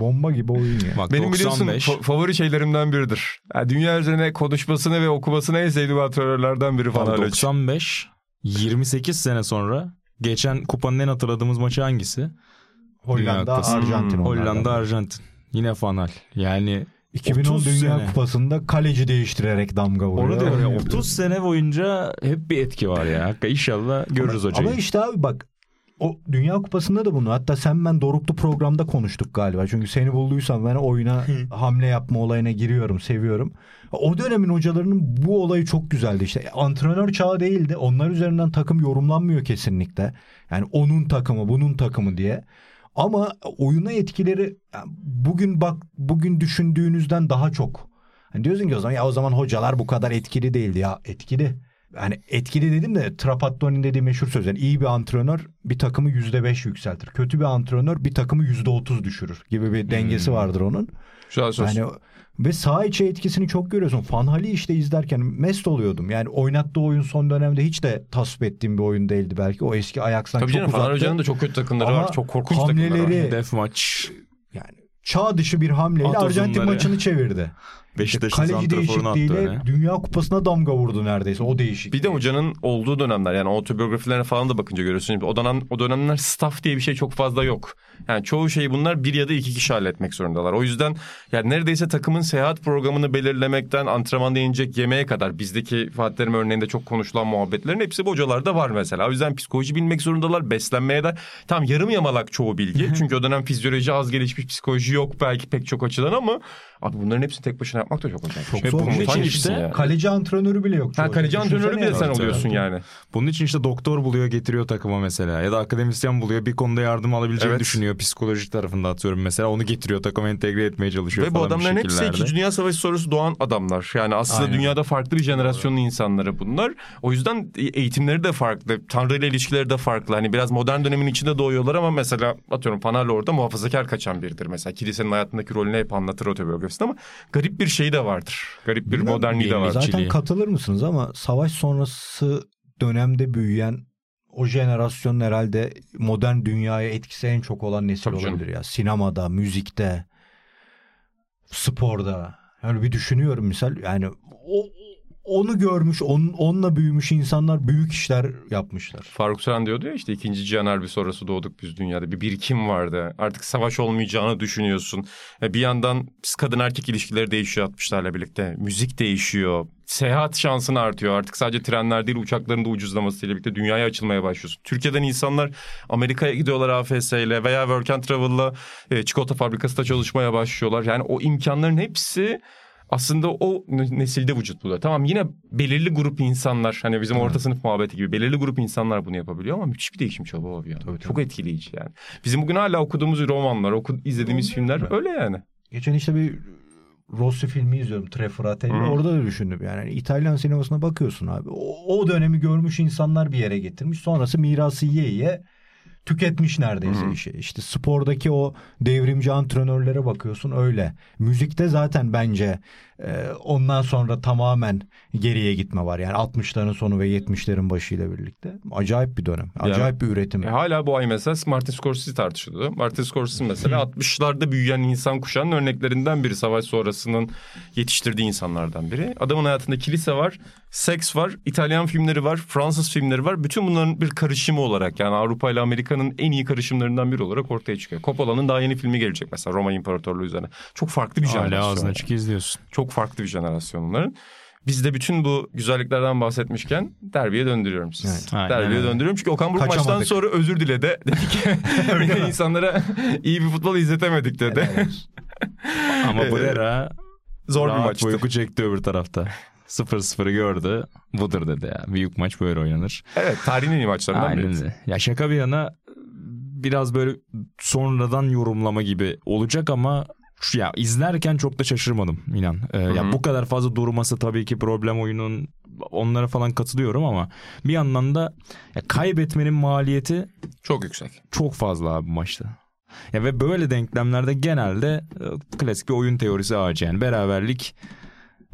Bomba gibi oyun ya. Bak Benim biliyorsun 95. fa- favori şeylerimden biridir. Yani dünya üzerine konuşmasını ve okumasını en sevdiğim antrenörlerden biri Abi Fanal Hoca. 95 28 sene sonra geçen kupanın en hatırladığımız maçı hangisi? Hollanda. Arjantin. Hmm. Hollanda Arjantin. Yine fanal. Yani 2010 30 Dünya sene. Kupası'nda kaleci değiştirerek damga vuruyor. orada Öyle yani bir- 30 sene boyunca hep bir etki var ya. Hakikaten inşallah görürüz hocayı. Ama işte abi bak o Dünya Kupası'nda da bunu hatta sen ben Doruklu programda konuştuk galiba. Çünkü seni bulduysam ben oyuna hamle yapma olayına giriyorum, seviyorum. O dönemin hocalarının bu olayı çok güzeldi işte. Antrenör çağı değildi. Onlar üzerinden takım yorumlanmıyor kesinlikle. Yani onun takımı, bunun takımı diye. Ama oyuna etkileri yani bugün bak bugün düşündüğünüzden daha çok. Hani diyorsun ki o zaman ya o zaman hocalar bu kadar etkili değildi ya etkili. Yani etkili dedim de Trapattoni'nin dediği meşhur söz. Yani iyi bir antrenör bir takımı yüzde beş yükseltir. Kötü bir antrenör bir takımı yüzde otuz düşürür gibi bir dengesi vardır onun. Söz. Yani ve sağ içi etkisini çok görüyorsun. Fanhal'i işte izlerken mest oluyordum. Yani oynattığı oyun son dönemde hiç de tasvip ettiğim bir oyun değildi belki. O eski Ajax'tan Tabii çok canım uzaktı. Hoca'nın da çok kötü takımları Ama var. Çok korkunç takımları var. hamleleri Def maç. yani çağ dışı bir hamleyle At Arjantin uzunları. maçını çevirdi. Beşiktaş'ın Kaleci santraforunu attı değişikliğiyle öne. Dünya Kupası'na damga vurdu neredeyse o değişiklik. Bir de hocanın olduğu dönemler yani otobiyografilerine falan da bakınca görüyorsun. O dönem o dönemler staff diye bir şey çok fazla yok. Yani çoğu şeyi bunlar bir ya da iki kişi halletmek zorundalar. O yüzden yani neredeyse takımın seyahat programını belirlemekten antrenmanda yenecek yemeğe kadar bizdeki Fatih Terim örneğinde çok konuşulan muhabbetlerin hepsi bu hocalarda var mesela. O yüzden psikoloji bilmek zorundalar. Beslenmeye de tam yarım yamalak çoğu bilgi. Çünkü o dönem fizyoloji az gelişmiş psikoloji yok belki pek çok açıdan ama abi bunların hepsini tek başına yapmak da çok acayip. Çok Ve zor. şey gibisin işte, yani. Kaleci antrenörü bile yok. Ha, kaleci antrenörü bile sen Evet, oluyorsun evet. yani. Bunun için işte doktor buluyor getiriyor takıma mesela. Ya da akademisyen buluyor bir konuda yardım alabileceğini Evet. düşünüyor. Psikolojik tarafında atıyorum mesela. Onu getiriyor takıma entegre etmeye çalışıyor Ve bu adamların hepsi şekillerde. 2. Dünya Savaşı sonrası doğan adamlar. Yani aslında Aynen. dünyada farklı bir jenerasyonun insanları bunlar. O yüzden eğitimleri de farklı. Tanrı ile ilişkileri de farklı. Hani biraz modern dönemin içinde doğuyorlar ama mesela atıyorum Panarlo orada muhafazakar kaçan biridir. Mesela kilisenin hayatındaki rolünü hep anlatır otobiyografisinde ama garip bir şey de vardır. Garip bir Bilmiyorum, modernliği de var. Zaten Zaten katılır mısınız ama savaş sonrası dönemde büyüyen o jenerasyonun herhalde modern dünyaya etkisi en çok olan nesil Tabii canım. olabilir ya. Sinemada, müzikte, sporda. Yani bir düşünüyorum misal yani o onu görmüş, onun, onunla büyümüş insanlar büyük işler yapmışlar. Faruk Süren diyordu ya işte ikinci Cihan Harbi sonrası doğduk biz dünyada. Bir birikim vardı. Artık savaş olmayacağını düşünüyorsun. E, Bir yandan kadın erkek ilişkileri değişiyor 60'larla birlikte. Müzik değişiyor. Seyahat şansın artıyor. Artık sadece trenler değil uçakların da ucuzlamasıyla birlikte dünyaya açılmaya başlıyorsun. Türkiye'den insanlar Amerika'ya gidiyorlar AFS ile veya Work and Travel'la e, çikolata fabrikasında çalışmaya başlıyorlar. Yani o imkanların hepsi aslında o nesilde vücut buluyor. Tamam yine belirli grup insanlar hani bizim orta sınıf muhabbeti gibi belirli grup insanlar bunu yapabiliyor ama müthiş bir değişim çabuk o ya. Çok etkileyici yani. Bizim bugün hala okuduğumuz romanlar, oku, izlediğimiz filmler öyle yani. Geçen işte bir Rossi filmi izliyorum Trefratelli. Orada da düşündüm yani. Hani İtalyan sinemasına bakıyorsun abi. O, o dönemi görmüş insanlar bir yere getirmiş. Sonrası mirası yiye yiye tüketmiş neredeyse Hı. işi. İşte spordaki o devrimci antrenörlere bakıyorsun öyle. Müzikte zaten bence e, ondan sonra tamamen geriye gitme var. Yani 60'ların sonu ve 70'lerin başıyla birlikte. Acayip bir dönem. Acayip bir üretim. E, hala bu ay mesela Martin Scorsese tartışılıyor. Martin Scorsese mesela 60'larda büyüyen insan kuşağının örneklerinden biri. Savaş sonrasının yetiştirdiği insanlardan biri. Adamın hayatında kilise var, seks var, İtalyan filmleri var, Fransız filmleri var. Bütün bunların bir karışımı olarak yani Avrupa ile Amerika'nın en iyi karışımlarından biri olarak ortaya çıkıyor. Coppola'nın daha yeni filmi gelecek mesela Roma İmparatorluğu üzerine. Çok farklı bir Hala jenerasyon. ağzına açık izliyorsun. Çok farklı bir jenerasyon onların. Biz de bütün bu güzelliklerden bahsetmişken derbiye döndürüyorum sizi. Evet. Aynen derbiye döndürüyorum çünkü Okan Buruk maçtan sonra özür diledi. Dedi ki insanlara iyi bir futbol izletemedik dedi. Ama Ee, Brera Zor bir maçtı. uyku çekti öbür tarafta. 0-0'ı gördü. Budur dedi ya. Büyük maç böyle oynanır. Evet tarihin en iyi maçlarından Aynen biri. Ya şaka bir yana biraz böyle sonradan yorumlama gibi olacak ama şu ya izlerken çok da şaşırmadım inan. Ee, ya bu kadar fazla durması tabii ki problem oyunun onlara falan katılıyorum ama bir yandan da ya kaybetmenin maliyeti Çok yüksek. çok fazla abi maçta. Ya ve böyle denklemlerde genelde e, klasik bir oyun teorisi ağacı yani beraberlik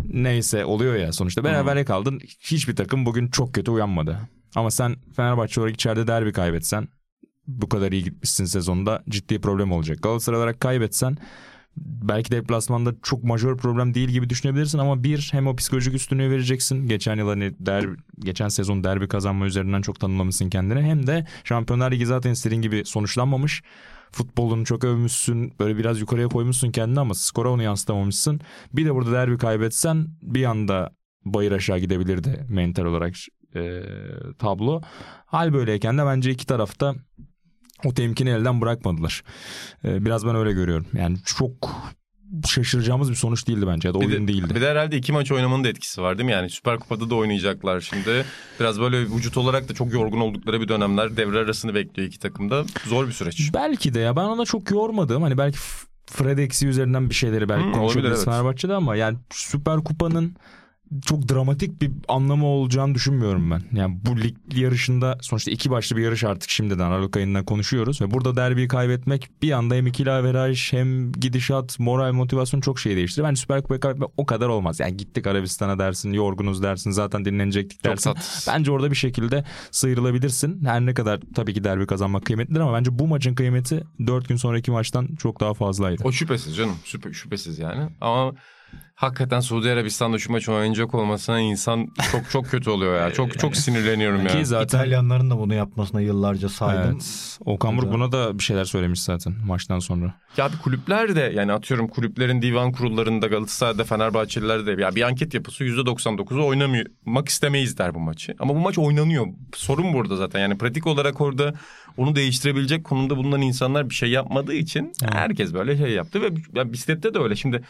neyse oluyor ya sonuçta beraberlik aldın hiçbir takım bugün çok kötü uyanmadı. Ama sen Fenerbahçe olarak içeride derbi kaybetsen bu kadar iyi gitmişsin sezonda ciddi problem olacak. Galatasaray olarak kaybetsen belki deplasmanda çok majör problem değil gibi düşünebilirsin ama bir hem o psikolojik üstünlüğü vereceksin. Geçen yıl hani derbi, geçen sezon derbi kazanma üzerinden çok tanımlamışsın kendini. Hem de Şampiyonlar Ligi zaten istediğin gibi sonuçlanmamış. Futbolunu çok övmüşsün. Böyle biraz yukarıya koymuşsun kendini ama skora onu yansıtamamışsın. Bir de burada derbi kaybetsen bir anda bayır aşağı gidebilirdi mental olarak e, tablo. Hal böyleyken de bence iki tarafta o temkini elden bırakmadılar. E, biraz ben öyle görüyorum. Yani çok şaşıracağımız bir sonuç değildi bence ya da Bir oyun de, değildi. bir de herhalde iki maç oynamanın da etkisi var değil mi? Yani Süper Kupa'da da oynayacaklar şimdi. Biraz böyle vücut olarak da çok yorgun oldukları bir dönemler. Devre arasını bekliyor iki takımda. Zor bir süreç. Belki de ya ben ona çok yormadım. Hani belki Fred eksi üzerinden bir şeyleri belki Hmm, konuşabiliriz evet. Fenerbahçe'de ama yani Süper Kupa'nın çok dramatik bir anlamı olacağını düşünmüyorum ben. Yani bu lig yarışında sonuçta iki başlı bir yarış artık şimdiden Aralık ayından konuşuyoruz. Ve burada derbiyi kaybetmek bir anda hem ikili averaj hem gidişat, moral, motivasyon çok şey değiştirir. Bence Süper Kupa'yı kaybetmek o kadar olmaz. Yani gittik Arabistan'a dersin, yorgunuz dersin, zaten dinlenecektik Çok dersin. tatsız. Bence orada bir şekilde sıyrılabilirsin. Her ne kadar tabii ki derbi kazanmak kıymetlidir ama bence bu maçın kıymeti 4 gün sonraki maçtan çok daha fazlaydı. O şüphesiz canım. Şüphe, şüphesiz yani. Ama hakikaten Suudi Arabistan'da şu maç oynayacak olmasına insan çok çok kötü oluyor ya. Çok çok sinirleniyorum ya. Ki zaten İtalyanların da bunu yapmasına yıllarca saydım. Evet. Okan Buruk buna da bir şeyler söylemiş zaten maçtan sonra. Ya bir kulüpler de yani atıyorum kulüplerin divan kurullarında Galatasaray'da Fenerbahçeliler de ya bir anket yapısı %99'u oynamak istemeyiz der bu maçı. Ama bu maç oynanıyor. Sorun burada zaten. Yani pratik olarak orada onu değiştirebilecek konumda bulunan insanlar bir şey yapmadığı için herkes böyle şey yaptı ve ya bisiklette de öyle. Şimdi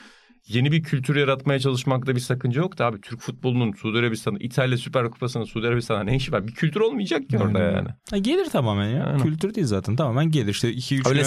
yeni bir kültür yaratmaya çalışmakta bir sakınca yok da abi Türk futbolunun Suudi Arabistan'ı İtalya Süper Kupası'nın Suudi Arabistan'a ne işi var? Bir kültür olmayacak ki orada Aynen. yani. Ha, gelir tamamen ya. Aynen. Kültür değil zaten tamamen gelir. İşte 2-3 gün Öyle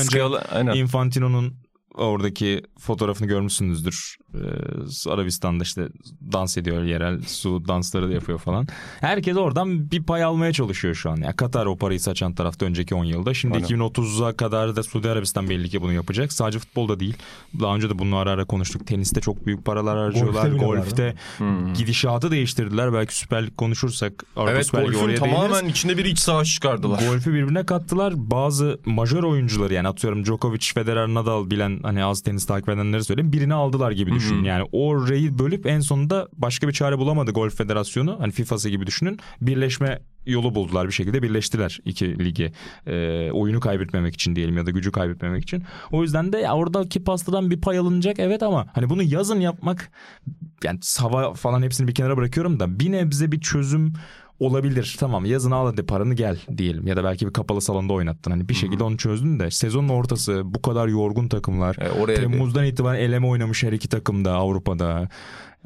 önce. Infantino'nun oradaki fotoğrafını görmüşsünüzdür. Ee, Arabistan'da işte dans ediyor yerel su dansları da yapıyor falan. Herkes oradan bir pay almaya çalışıyor şu an. Ya Katar o parayı saçan tarafta önceki 10 yılda. Şimdi Aynen. 2030'a kadar da Suudi Arabistan belli ki bunu yapacak. Sadece futbolda değil. Daha önce de bunu ara ara konuştuk. Teniste çok büyük paralar harcıyorlar. bile Golfte Hmm. gidişatı değiştirdiler. Belki Süper Lig konuşursak Avrupa Evet Süper Ligi golfün oraya değiniriz. tamamen içinde bir iç savaş çıkardılar. Golfü birbirine kattılar. Bazı majör oyuncuları yani atıyorum Djokovic, Federer, Nadal bilen hani az tenis takip edenleri söyleyeyim. Birini aldılar gibi düşünün. Yani o reyi bölüp en sonunda başka bir çare bulamadı Golf Federasyonu. Hani FIFA'sı gibi düşünün. Birleşme yolu buldular bir şekilde birleştiler iki ligi. Ee, oyunu kaybetmemek için diyelim ya da gücü kaybetmemek için. O yüzden de oradaki pastadan bir pay alınacak evet ama hani bunu yazın yapmak yani hava falan hepsini bir kenara bırakıyorum da bir nebze bir çözüm olabilir. Tamam yazın al hadi paranı gel diyelim. Ya da belki bir kapalı salonda oynattın. Hani bir şekilde onu çözdün de sezonun ortası bu kadar yorgun takımlar. E, oraya bir- Temmuz'dan itibaren eleme oynamış her iki takım da Avrupa'da.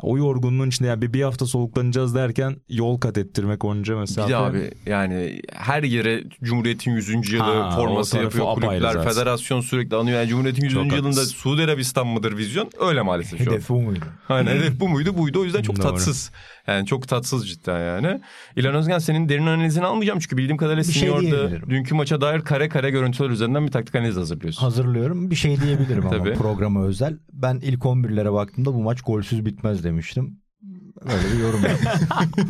O yorgunluğun içinde yani bir, bir hafta soluklanacağız derken yol kat ettirmek onca mesafe. Bir de abi yani her yere Cumhuriyet'in 100. yılı Ha, forması yapıyor kulüpler. zaten. Federasyon sürekli anıyor. Yani Cumhuriyet'in 100. Çok yılında haklısın. Suudi Arabistan mıdır vizyon? Öyle maalesef. Hedef bu muydu? Aynen hedef bu muydu? Buydu. O yüzden çok Doğru. tatsız. Yani çok tatsız cidden yani. İlhan Özgen senin derin analizini almayacağım çünkü bildiğim kadarıyla Bir şey Senior'da dünkü maça dair kare kare görüntüler üzerinden bir taktik analiz hazırlıyorsun. Hazırlıyorum. Bir şey diyebilirim ama programa özel. Ben ilk 11'lere baktığımda bu maç golsüz bitmez demiştim. Böyle bir yorum yaptım.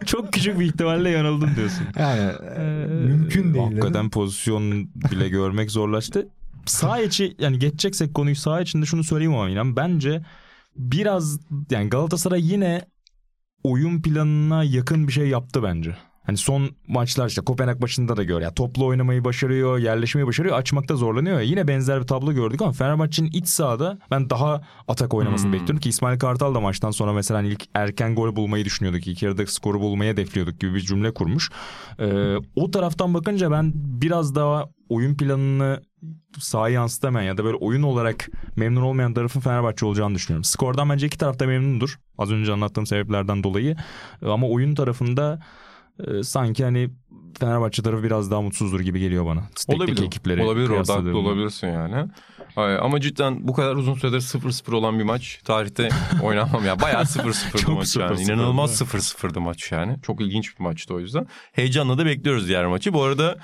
Çok küçük bir ihtimalle yanıldın diyorsun. Yani e, mümkün değil. Hakikaten dedim. pozisyon bile görmek zorlaştı. Sağ içi yani geçeceksek konuyu sağ içinde şunu söyleyeyim ama inan bence biraz yani Galatasaray yine oyun planına yakın bir şey yaptı bence. Hani son maçlar işte Kopenhag maçında da gör ya toplu oynamayı başarıyor, yerleşmeyi başarıyor, açmakta zorlanıyor. ya. Yine benzer bir tablo gördük ama Fenerbahçe'nin iç sahada ben daha atak oynamasını Hmm. bekliyorum ki İsmail Kartal da maçtan sonra mesela hani ilk erken gol bulmayı düşünüyorduk. İlk yarıda skoru bulmayı hedefliyorduk gibi bir cümle kurmuş. Ee, o taraftan bakınca ben biraz daha oyun planını sahaya yansıtamayan ya da böyle oyun olarak memnun olmayan tarafın Fenerbahçe olacağını düşünüyorum. Skordan bence iki tarafta memnundur. Az önce anlattığım sebeplerden dolayı. Ama oyun tarafında e, sanki hani Fenerbahçe tarafı biraz daha mutsuzdur gibi geliyor bana. Olabilir. ekipleri Olabilir orada haklı olabilirsin yani. Ama cidden bu kadar uzun süredir 0-0 olan bir maç tarihte oynanmam ya. Bayağı 0-0'dı Çok maç yani. 0-0'dı, İnanılmaz 0-0'dı maç yani. Çok ilginç bir maçtı o yüzden. Heyecanla da bekliyoruz diğer maçı. Bu arada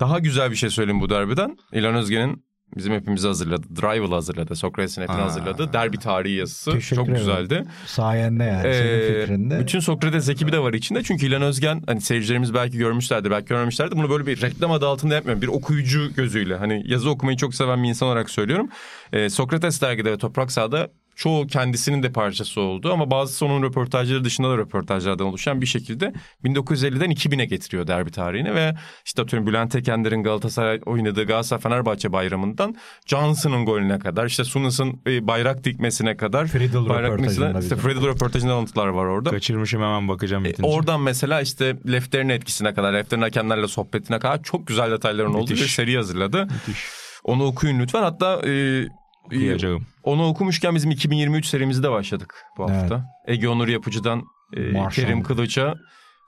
daha güzel bir şey söyleyeyim bu derbiden. İlhan Özgen'in bizim hepimizi hazırladı. Drival hazırladı. Sokrates'in hepini Aa. hazırladı. Derbi tarihi yazısı. Teşekkür Çok ederim. güzeldi. Sayende yani Ee, senin fikrinde. Bütün Sokrates ekibi de var içinde. Çünkü İlhan Özgen hani seyircilerimiz belki görmüşlerdi belki görmemişlerdi. Bunu böyle bir reklam adı altında yapmıyorum. Bir okuyucu gözüyle hani yazı okumayı çok seven bir insan olarak söylüyorum. Ee, Sokrates dergide ve Toprak Sahada çoğu kendisinin de parçası oldu ama bazısı onun röportajları dışında da röportajlardan oluşan bir şekilde 1950'den 2000'e getiriyor derbi tarihini ve işte atıyorum Bülent Ekender'in Galatasaray oynadığı Galatasaray Fenerbahçe bayramından Johnson'ın golüne kadar işte Sunas'ın e, bayrak dikmesine kadar Friedel bayrak röportajında işte. Friedel röportajında alıntılar var orada. Kaçırmışım hemen bakacağım E. Oradan mesela işte Lefter'in etkisine kadar, Lefter'in hakemlerle sohbetine kadar çok güzel detayların olduğu bir seri hazırladı. Müthiş. Onu okuyun lütfen. Hatta e, Okuyacağım. onu okumuşken bizim 2023 serimizde başladık bu Evet. hafta. Ege Onur Yapıcı'dan e. Kerim Kılıç'a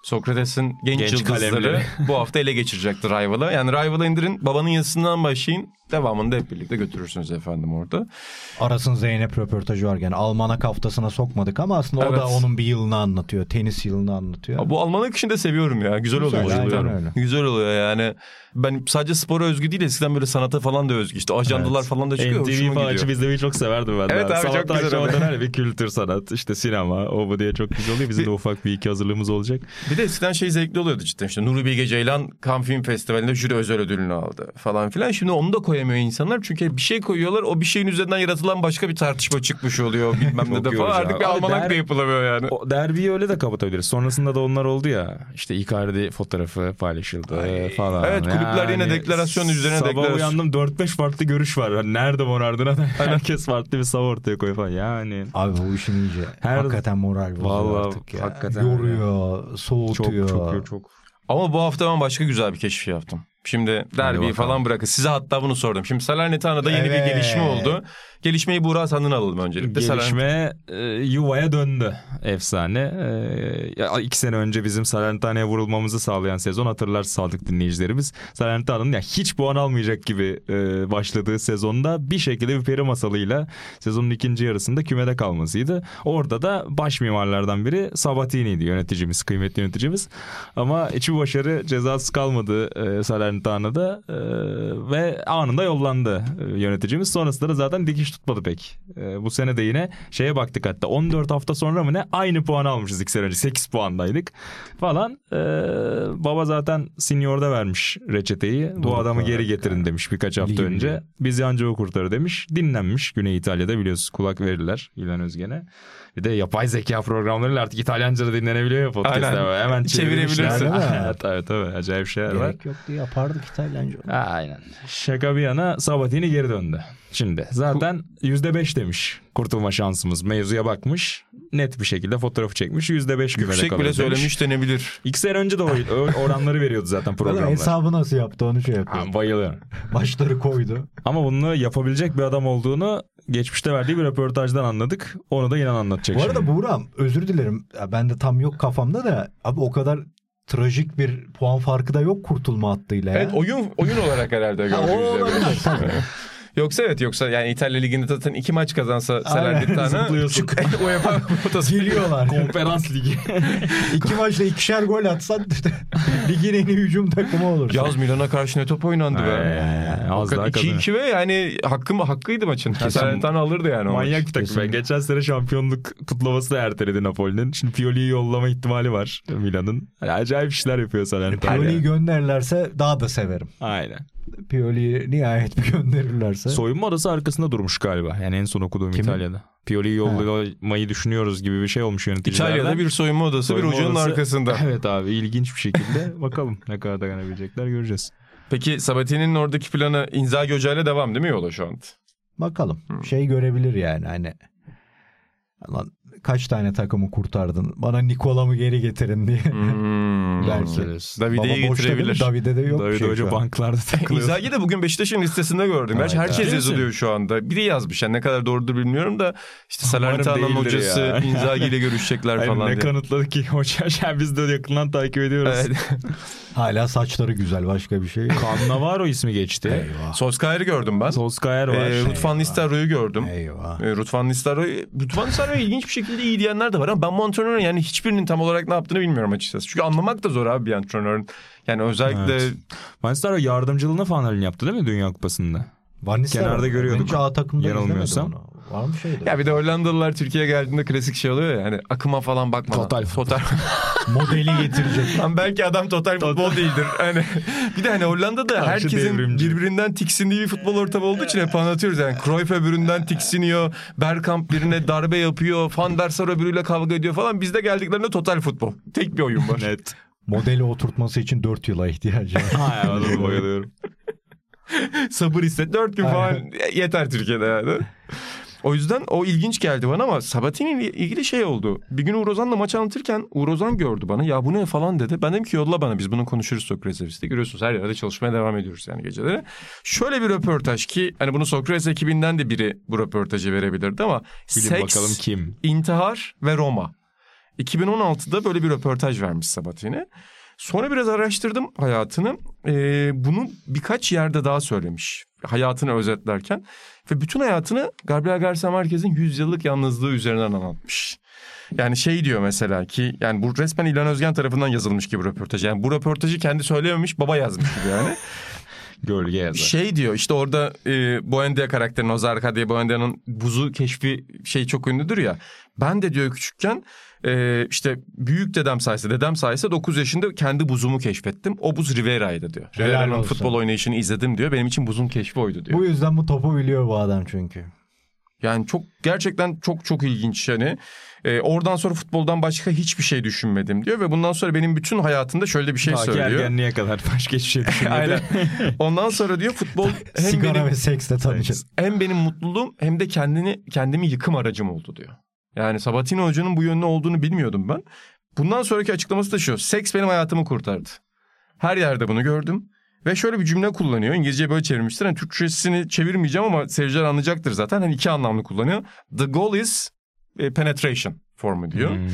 Sokrates'in genç, Genç yıldızları kalemleri. bu hafta ele geçirecektir Rival'a. Yani Rival'a indirin babanın yazısından başlayın. Devamında hep birlikte götürürsünüz efendim orada. Aras'ın Zeynep röportajı var. Yani almanak haftasına sokmadık ama aslında o Evet. da onun bir yılını anlatıyor. Tenis yılını anlatıyor. Ya bu almanak işini de seviyorum ya. Güzel oluyor. Güzel, aynen bayılıyorum. öyle. Güzel oluyor yani. Ben sadece spora özgü değil eskiden böyle sanata falan da özgü. İşte ajandalar Evet. falan da çıkıyor. Hoşuma falan açıp izlemeyi çok severdim ben. de. Evet abi, çok Sabahtan güzel akşama oluyor. döner bir kültür sanat, işte sinema, o bu diye çok güzel oluyor. Bizim de ufak bir iki hazırlığımız olacak. Bir de eskiden şey zevkli oluyordu cidden işte Nuri Bilge Ceylan Cannes Film Festivali'nde jüri özel ödülünü aldı falan filan. Şimdi onu da koyamıyor insanlar çünkü bir şey koyuyorlar o bir şeyin üzerinden yaratılan başka bir tartışma çıkmış oluyor bilmem ne Çok de falan. Artık bir almanak der- da yapılamıyor yani. O derbiyi öyle de kapatabiliriz. Sonrasında da onlar oldu ya. İşte Icardi fotoğrafı paylaşıldı falan. Evet, kulüpler yine deklarasyon üzerine sabah deklarasyon. uyandım 4-5 farklı görüş var. Hani nerede mor ardına da herkes farklı bir sav ortaya koyuyor falan. Yani Abi bu işin iyice Her- hakikaten moral bozuyor Vallahi artık ya. hakikaten Yoruyor, çok soğutuyor. çok çok. Ama bu hafta ben başka güzel bir keşif yaptım. Şimdi derbiyi falan bırakın. Size hatta bunu sordum. Şimdi Salernitano'da yeni Evet. bir gelişme oldu. Gelişmeyi Buğra senden alalım öncelikle. Gelişme e, yuvaya döndü efsane. E, ya, iki sene önce bizim Salernitano'ya vurulmamızı sağlayan sezon hatırlar sadık dinleyicilerimiz. Salernitano'nun ya hiç puan almayacak gibi e, başladığı sezonda bir şekilde bir peri masalıyla sezonun ikinci yarısında kümede kalmasıydı. Orada da baş mimarlardan biri Sabatini'ydi yöneticimiz, kıymetli yöneticimiz. Ama hiçbir başarı cezasız kalmadı e, Salernitano'da e, ve anında yollandı e, yöneticimiz. Sonrasında da zaten dikiş tutmadı pek. E, bu sene de yine şeye baktık hatta 14 hafta sonra mı ne aynı puan almışız iki sene önce 8 puandaydık falan. E, baba zaten senior'da vermiş reçeteyi. Bu Doğru, adamı geri getirin yani. demiş birkaç hafta Ligi önce. Biz anca o kurtarır demiş. Dinlenmiş Güney İtalya'da biliyorsunuz kulak verirler İlhan Özgen'e. Bir de yapay zeka programlarıyla artık İtalyanca da dinlenebiliyor ya podcast'ta. Aynen. Hemen Çevirebilirsin. evet evet tabii acayip şeyler var. Gerek yoktu yapardık İtalyanca. Aynen. Şaka bir yana Sabatini geri döndü. Şimdi zaten %5 demiş kurtulma şansımız. Mevzuya bakmış. Net bir şekilde fotoğrafı çekmiş. %5 kümede Yüksek kalır bile demiş. söylemiş denebilir. İki sene önce de o, oranları veriyordu zaten programlar. hesabı nasıl yaptı onu şey yapıyor. Ha, bayılıyorum. Başları koydu. Ama bunu yapabilecek bir adam olduğunu geçmişte verdiği bir röportajdan anladık. Onu da inan anlatacak Bu arada şimdi. Buğra'm özür dilerim. Ya ben de tam yok kafamda da abi o kadar trajik bir puan farkı da yok kurtulma hattıyla ya. Evet oyun oyun olarak herhalde Ha, o gördüğünüz üzere. Yoksa evet yoksa yani İtalya Ligi'nde zaten iki maç kazansa Aynen, Salernitana zıplıyorsun. UEFA potası Geliyorlar. Konferans ligi. İki maçta ikişer gol atsan ligin en iyi hücum takımı olur. Yaz Milan'a karşı ne top oynandı be. Az daha 2-2 ve yani hakkı mı hakkıydı maçın. Salernitana alırdı yani o maç. Manyak bir takım. Geçen sene şampiyonluk kutlaması da erteledi Napoli'nin. Şimdi Pioli'yi yollama ihtimali var Milan'ın. Yani acayip işler yapıyor Salernitana. Pioli'yi gönderirlerse daha da severim. Aynen. Pioli'yi nihayet bir gönderirlerse. Soyunma odası arkasında durmuş galiba. Yani en son okuduğum Kimin? İtalya'da. Pioli'yi yollamayı düşünüyoruz gibi bir şey olmuş yöneticilerden. İtalya'da bir soyunma odası Soyunma bir ucunun odası- arkasında. Evet abi ilginç bir şekilde. Bakalım ne kadar dayanabilecekler göreceğiz. Peki Sabatini'nin oradaki planı Inzaghi hocayla devam değil mi yola şu an? Bakalım. Şey görebilir yani hani. Lan kaç tane takımı kurtardın? Bana Nikola'mı geri getirin diye. Hmm. Belki. Davide'yi getirebilir. Davide'de de yok bir David şey Hoca banklarda takılıyor. İnzaghi de bugün Beşiktaş'ın listesinde gördüm. Gerçi Evet, herkes evet. yazılıyor şu anda. Biri yazmış yani ne kadar doğrudur bilmiyorum da işte Salernitano'nun hocası ya. Inzaghi ile görüşecekler Hayır, falan ne diye. kanıtladı ki hoca yani biz de yakından takip ediyoruz. Evet. Hala saçları güzel başka bir şey yok. Cannavaro ismi geçti. Eyvah. Solskjaer'i gördüm ben. Solskjaer var. Ee, Ruth van Nistelrooy'u gördüm. Eyvah. Ee, Ruth van Nistelrooy, Ruth van Nistelrooy ilginç bir şekilde iyi diyenler de var ama ben bu antrenörün yani hiçbirinin tam olarak ne yaptığını bilmiyorum açıkçası. Çünkü anlamak da zor abi bir antrenörün. Yani özellikle Evet. Van Nistelrooy yardımcılığını falan halini yaptı değil mi Dünya Kupası'nda? Van Nistelrooy. Kenarda görüyorduk. Bence A takımda izlemedim onu. Var mı şeyde? ya bir de Hollandalılar Türkiye'ye geldiğinde klasik şey oluyor ya hani akıma falan bakmadan. Total Total. Modeli getirecek. Lan belki adam total futbol değildir. Hani bir de hani Hollanda'da Karşı herkesin devrimci. birbirinden tiksindiği bir futbol ortamı olduğu için hep anlatıyoruz. Yani Cruyff öbüründen tiksiniyor. Bergkamp birine darbe yapıyor. Van der Sar öbürüyle kavga ediyor falan. Bizde geldiklerinde total futbol. Tek bir oyun var. Net. Modeli oturtması için 4 yıla ihtiyacı var. Hay adamı bayılıyorum. Sabır iste. Dört gün falan yeter Türkiye'de yani. O yüzden o ilginç geldi bana ama Sabatini ile ilgili şey oldu. Bir gün Uğur Ozan'la maç anlatırken Uğur Ozan gördü bana. Ya bu ne falan dedi. Ben dedim ki yolla bana biz bunu konuşuruz Sokrates Ofis'te. Görüyorsunuz her yerde çalışmaya devam ediyoruz yani geceleri. Şöyle bir röportaj ki hani bunu Sokrates ekibinden de biri bu röportajı verebilirdi ama Bilin seks, bakalım kim? intihar ve Roma. 2016'da böyle bir röportaj vermiş Sabatini. Sonra biraz araştırdım hayatını. Ee, bunu birkaç yerde daha söylemiş. hayatını özetlerken. Ve bütün hayatını Gabriel Garcia Marquez'in 100 yıllık yalnızlığı üzerinden anlatmış. Yani şey diyor mesela ki yani bu resmen İlhan Özgen tarafından yazılmış gibi röportaj. Yani bu röportajı kendi söylememiş baba yazmış gibi yani. Gölge yazar. Şey diyor işte orada e, Buendia karakterinin Ozarka diye Buendia'nın buzu keşfi şey çok ünlüdür ya. Ben de diyor küçükken e, işte büyük dedem sayesinde dedem sayesinde 9 yaşında kendi buzumu keşfettim. O buz Rivera'ydı diyor. Rivera'nın futbol oynayışını izledim diyor. Benim için buzun keşfi oydu diyor. Bu yüzden bu topu biliyor bu adam çünkü. Yani çok gerçekten çok çok ilginç yani. E, oradan sonra futboldan başka hiçbir şey düşünmedim diyor ve bundan sonra benim bütün hayatımda şöyle bir şey Ta söylüyor. ergenliğe kadar başka hiçbir şey düşünmedi. Aynen. Ondan sonra diyor futbol hem Sigara benim ve seksle tanışın. hem benim mutluluğum hem de kendini kendimi yıkım aracım oldu diyor. Yani Sabatino Hoca'nın bu yönde olduğunu bilmiyordum ben. Bundan sonraki açıklaması da şu. Seks benim hayatımı kurtardı. Her yerde bunu gördüm. Ve şöyle bir cümle kullanıyor. İngilizce böyle çevirmiştir. Hani Türkçesini çevirmeyeceğim ama seyirciler anlayacaktır zaten. Hani iki anlamlı kullanıyor. The goal is e, penetration formu diyor. Hmm.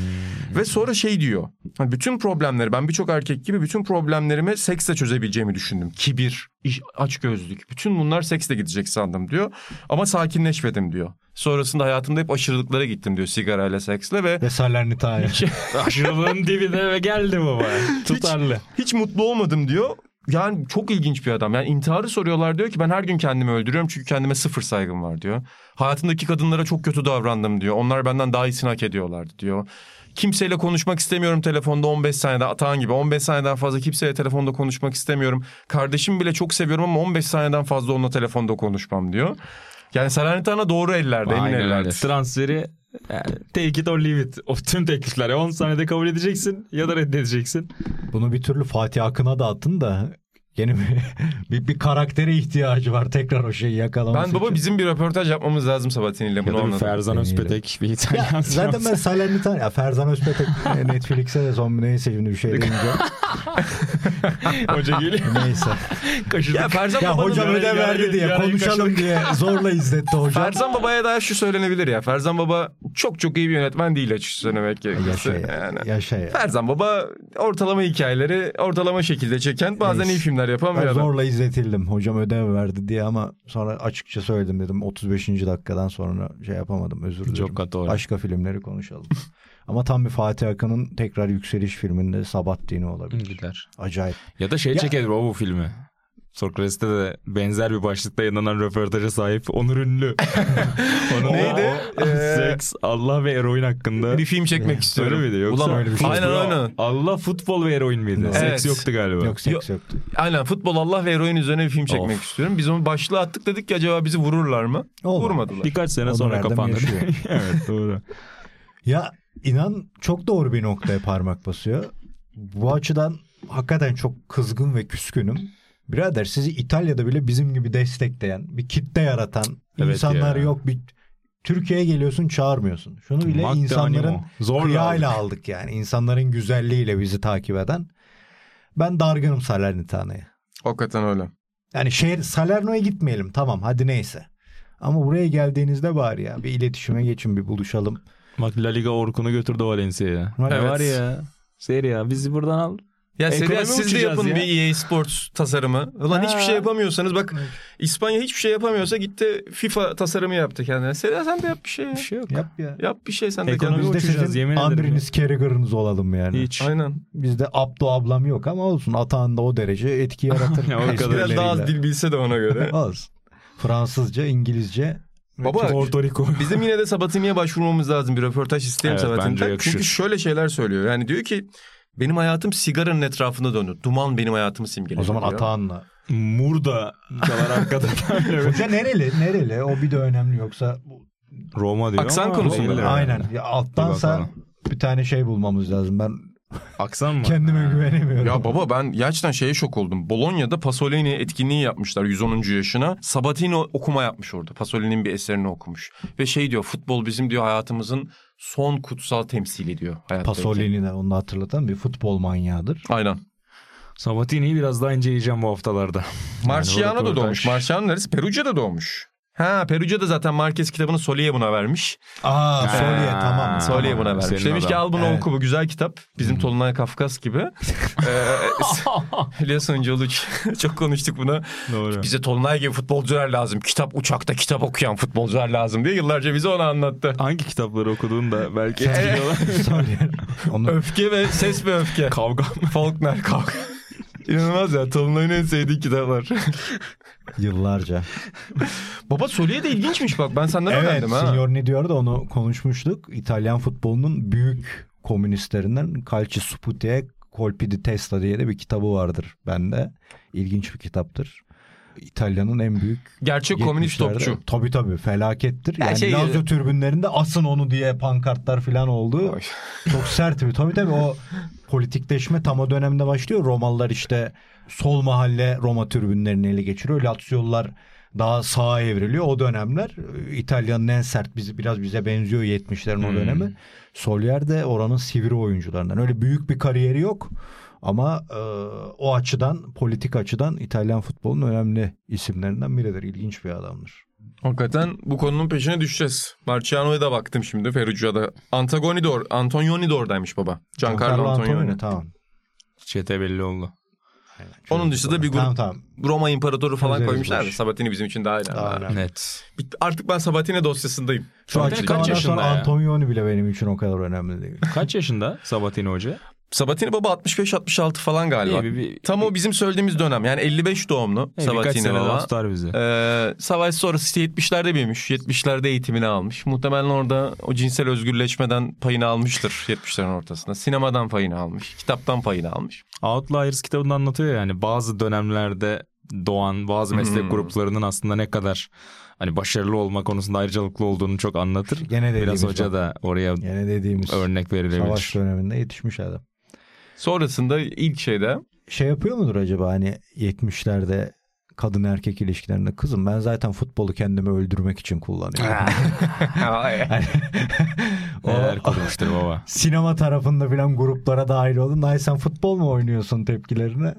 Ve sonra şey diyor. Hani bütün problemleri ben birçok erkek gibi bütün problemlerimi seksle çözebileceğimi düşündüm. Kibir, iş, açgözlük. Bütün bunlar seksle gidecek sandım diyor. Ama sakinleşmedim diyor. Sonrasında hayatımda hep aşırılıklara gittim diyor sigarayla, seksle ve Ve Salernitana. Aşırılığın dibine ve geldi baba. Tutarlı. hiç mutlu olmadım diyor. Yani çok ilginç bir adam. Yani intiharı soruyorlar diyor ki ben her gün kendimi öldürüyorum çünkü kendime sıfır saygım var diyor. Hayatımdaki kadınlara çok kötü davrandım diyor. Onlar benden daha iyisini hak ediyorlardı diyor. Kimseyle konuşmak istemiyorum telefonda 15 saniyede Atahan gibi 15 saniyeden fazla kimseyle telefonda konuşmak istemiyorum. Kardeşimi bile çok seviyorum ama 15 saniyeden fazla onunla telefonda konuşmam diyor. Yani Salernitana doğru ellerde emin Aynen öyle. ellerde. Transferi yani, take it or leave it. O tüm teklifler 10 saniyede kabul edeceksin ya da reddedeceksin. Bunu bir türlü Fatih Akın'a da atın da yeni bir, bir, bir karaktere ihtiyacı var tekrar o şeyi yakalaması Ben baba için. bizim bir röportaj yapmamız lazım Sabatini ile bunu anladım. Ferzan. Özpetek bir İtalyan. Ya, zaten ben Salernitana ya Ferzan Özpetek Netflix'e de son neyse şimdi bir şey demeyeceğim. Hoca geliyor. neyse. Kaşıdık. Ya Ferzan Ya hocam ödev verdi diye konuşalım kaşık- diye zorla izletti hocam. Ferzan Baba'ya dair şu söylenebilir ya. Ferzan Baba çok çok iyi bir yönetmen değil açıkçası söylemek gerekirse. Yaşa ya. Yani. Yaşa ya. Ferzan Baba ortalama hikayeleri ortalama şekilde çeken bazen Neyse. iyi filmler yapan bir Ben zorla izletildim. Hocam ödev verdi diye ama sonra açıkça söyledim dedim 35. dakikadan sonra şey yapamadım özür dilerim. Çok katı Başka filmleri konuşalım. ama tam bir Fatih Akın'ın tekrar yükseliş filminde Sabahattin'i olabilir. Gider. Acayip. Ya da şey Ya- çekelim o bu filmi. Sokrates'te de benzer bir başlıkta yayınlanan röportaja sahip Onur Ünlü. Onun Neydi? O, Ee, seks, Allah ve eroin hakkında. Bir film çekmek istiyorum. Öyle miydi? Yoksa Ulan, öyle bir şey aynen Futbol- aynen. Allah futbol ve eroin miydi? Evet. Seks yoktu galiba. Yok seks yoktu. Aynen futbol Allah ve eroin üzerine bir film çekmek Of. istiyorum. Biz onu başlığı attık dedik ki acaba bizi vururlar mı? Olmadı. Vurmadılar. Birkaç sene Onur sonra kapandı. evet doğru. Ya inan çok doğru bir noktaya parmak basıyor. Bu açıdan hakikaten çok kızgın ve küskünüm. Birader sizi İtalya'da bile bizim gibi destekleyen, bir kitle yaratan Evet insanlar ya. yok. Bir Türkiye'ye geliyorsun çağırmıyorsun. Şunu bile Madde insanların. Zorla kıyayla aldık. aldık yani. İnsanların güzelliğiyle bizi takip eden. Ben dargınım Salernitana'ya. Hakikaten öyle. Yani şehir Salerno'ya gitmeyelim tamam hadi neyse. Ama buraya geldiğinizde bari ya bir iletişime geçin bir buluşalım. Bak La Liga Orkun'u götürdü Valencia'ya. Evet. Var ya. Seri ya bizi buradan al. Ya Serie siz de yapın ya. bir EA Sports tasarımı. Ulan hiçbir Ha. şey yapamıyorsanız bak İspanya hiçbir şey yapamıyorsa gitti FIFA tasarımı yaptı kendine. Serie sen de yap bir şey. ya. Bir şey yok. Yap ya. Yap bir şey sen de Ekonomi kendine. De uçacağız, sizin yemin ederim Andriniz Carragher'ınız olalım yani. Hiç. Aynen. Bizde Abdo ablam yok ama olsun Atahan da o derece etki yaratır. Ya o kadar. Biraz daha az dil bilse de ona göre. olsun. Fransızca, İngilizce. Baba Porto Rico. bizim yine de Sabatini'ye başvurmamız lazım. Bir röportaj isteyelim Evet, Sabatini'den. Çünkü şöyle şeyler söylüyor. Yani diyor ki benim hayatım sigaranın etrafında dönüyor. Duman benim hayatımı simgeliyor. O zaman. Atahan'la. Murda çalar arkada. Hoca nereli? Nereli? O bir de önemli yoksa Roma diyor Aksan ama konusunda. değiller aynen. yani. Ya alttansa bir tane şey bulmamız lazım. Ben Aksan mı? kendime güvenemiyorum. Ya baba ben gerçekten şeye şok oldum. Bolonya'da Pasolini etkinliği yapmışlar 110. yaşına. Sabatini okuma yapmış orada. Pasolini'nin bir eserini okumuş. Ve şey diyor futbol bizim diyor hayatımızın son kutsal temsili diyor. hayattaki. Pasolini de onu hatırlatan bir futbol manyağıdır. Aynen. Sabatini'yi biraz daha inceleyeceğim bu haftalarda. Marciano Yani da doğmuş. Marciano neresi? Perugia'da doğmuş. Ha Perugia da zaten Marquez kitabını Soli'ye buna vermiş. Aa Soliye tamam. Soli'ye Tamam, buna vermiş. Demiş ki adam. al bunu Evet. oku bu güzel kitap. Bizim Tolunay Kafkas gibi. ee, biliyorsun Coluç. Çok konuştuk bunu. Doğru. Bize Tolunay gibi futbolcular lazım. Kitap uçakta kitap okuyan futbolcular lazım diye yıllarca bize onu anlattı. Hangi kitapları okuduğunu da belki etkiliyorlar. Soliye. Onu Öfke ve ses ve öfke. Kavga. Faulkner kavga. İnanılmaz ya. Tolunay'ın en sevdiği kitaplar. Yıllarca. Baba Soli'ye de ilginçmiş bak. Ben senden Evet, öğrendim ha. Signorni diyor da onu konuşmuştuk. İtalyan futbolunun büyük komünistlerinden Calci Sputie Colpi di Testa diye de bir kitabı vardır bende. İlginç bir kitaptır. İtalya'nın en büyük Gerçek komünist 70'lerde topçu. Tabii tabii felakettir. Ya Yani şey- Lazio türbünlerinde asın onu diye pankartlar falan oldu. Oy. Çok sert bir. Tabii tabii o politikleşme tam o dönemde başlıyor. Romalılar işte sol mahalle Roma türbünlerini ele geçiriyor. Lazio'lular daha sağa evriliyor. O dönemler e, İtalya'nın en sert bizi biraz bize benziyor 70'lerin o Hmm. dönemi. Solier de oranın sivri oyuncularından. Öyle büyük bir kariyeri yok. Ama e, o açıdan politik açıdan İtalyan futbolunun önemli isimlerinden biridir. İlginç bir adamdır. Hakikaten bu konunun peşine düşeceğiz. Marciano'ya da baktım şimdi Ferrugia'da. Antagoni de or Antonioni de oradaymış baba. Giancarlo Antonioni. Tamam. Çete belli oldu. Onun dışında bir grup Tamam tamam. Roma İmparatoru falan Çözeriz koymuşlar. bu da işi. Sabatini bizim için daha önemli. Daha Ha. önemli. Net. Bit- Artık ben Sabatini dosyasındayım. Şu açıklamadan kaç yaşında sonra ya? Antonioni bile benim için o kadar önemli değil. Kaç yaşında Sabatini Hoca? Sabatini baba 65-66 falan galiba. İyi, bir- bir- Tam o bizim söylediğimiz dönem. Yani 55 doğumlu birkaç Sabatini sene daha baba. tutar bizi. Ee, savaş sonrası işte 70'lerde büyümüş. 70'lerde eğitimini almış. Muhtemelen orada o cinsel özgürleşmeden payını almıştır 70'lerin ortasında. Sinemadan payını almış. Kitaptan payını almış. Outliers kitabında anlatıyor ya yani bazı dönemlerde doğan bazı meslek Hmm. gruplarının aslında ne kadar hani başarılı olma konusunda ayrıcalıklı olduğunu çok anlatır. Gene dediğimiz Biraz hoca da oraya Yine dediğimiz örnek verilebilir. savaş döneminde yetişmiş adam. Sonrasında ilk şeyde Şey yapıyor mudur acaba hani 70'lerde kadın erkek ilişkilerinde kızım ben zaten futbolu kendimi öldürmek için kullanıyorum. O Neler kurmuştur baba. sinema tarafında filan gruplara dahil oldun. Ay sen futbol mu oynuyorsun tepkilerine?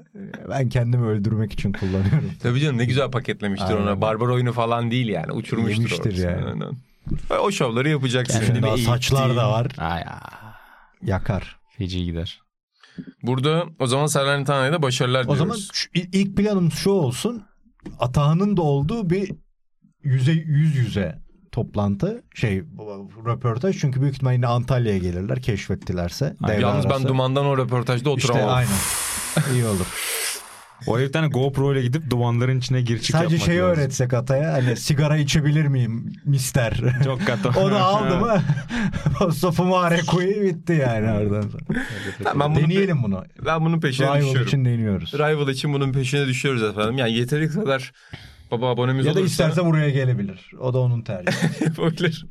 Ben kendimi öldürmek için kullanıyorum. Tabii canım ne güzel paketlemiştir Aynen. ona. Barbar oyunu falan değil yani. Uçurmuştur Yemiştir orası. yani. Aynen. O şovları yapacaksın. Şimdi daha saçlar da var. Ay ya. Yakar. Feci gider. Burada o zaman Salernitane'ye de başarılar O diliyoruz. zaman şu- il- ilk planım şu olsun. Atahan'ın da olduğu bir yüze yüz yüze toplantı şey röportaj çünkü büyük ihtimalle yine Antalya'ya gelirler keşfettilerse. devre Yalnız ben arası. dumandan o röportajda işte oturamam. aynen. İyi olur. Oraya bir tane GoPro ile gidip dumanların içine gir çık Sadece şeyi lazım. öğretsek Atay'a hani sigara içebilir miyim mister? Çok katı. Onu aldı mı sofumu arekuyu bitti yani oradan sonra. Ben bunu, Deneyelim bunu. ben bunun peşine Rival düşüyorum. için deniyoruz. Rival için bunun peşine düşüyoruz efendim. Yani yeteri kadar baba abonemiz Ya da olursa isterse buraya gelebilir. O da onun tercihi. yapabilir.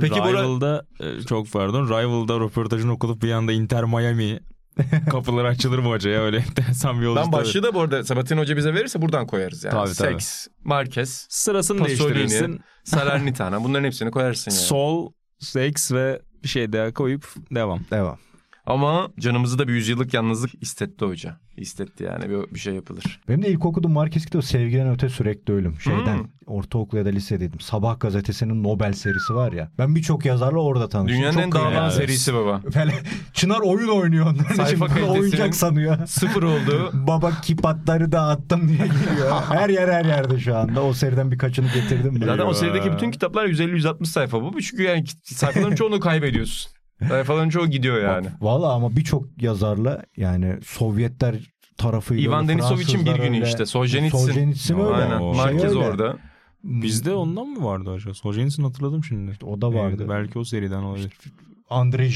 Peki Rival'da e, çok pardon Rival'da röportajını okutup bir anda Inter Miami kapıları açılır mı hocaya öyle enteresan bir yol Ben işte. başlığı da bu arada Sabatin Hoca bize verirse buradan koyarız yani. Tabii, tabii. Seks, Marquez, Sırasını Pasolini, değiştirirsin. Salernitana bunların hepsini koyarsın yani. Sol, seks ve bir şey daha koyup devam. Devam. Ama canımızı da bir yüzyıllık yalnızlık istetti hoca. İstetti yani bir, bir şey yapılır. Benim de ilk okuduğum Marquez kitabı Sevgiden Öte Sürekli Ölüm. Şeyden Hmm. ortaokul ya da lisedeydim. Sabah gazetesinin Nobel serisi var ya. Ben birçok yazarla orada tanıştım. Dünyanın Çok en dağılan serisi baba. Çınar oyun oynuyor onların Sayfa için. Oyuncak sanıyor. Sıfır oldu. Baba kipatları dağıttım diye geliyor. Her yer her yerde şu anda. O seriden birkaçını getirdim. Zaten o serideki bütün kitaplar 150-160 sayfa bu. Çünkü yani sayfaların çoğunu kaybediyorsun. Sayfaların çoğu gidiyor yani. Valla ama birçok yazarla yani Sovyetler tarafıyla Ivan Denisovic'in bir günü öyle. işte. Solzhenitsyn. Solzhenitsyn öyle. Aynen. Şey Marquez öyle. orada. Bizde ondan mı vardı acaba? Sojensin hatırladım şimdi. O da vardı. Ee, belki o seriden olabilir.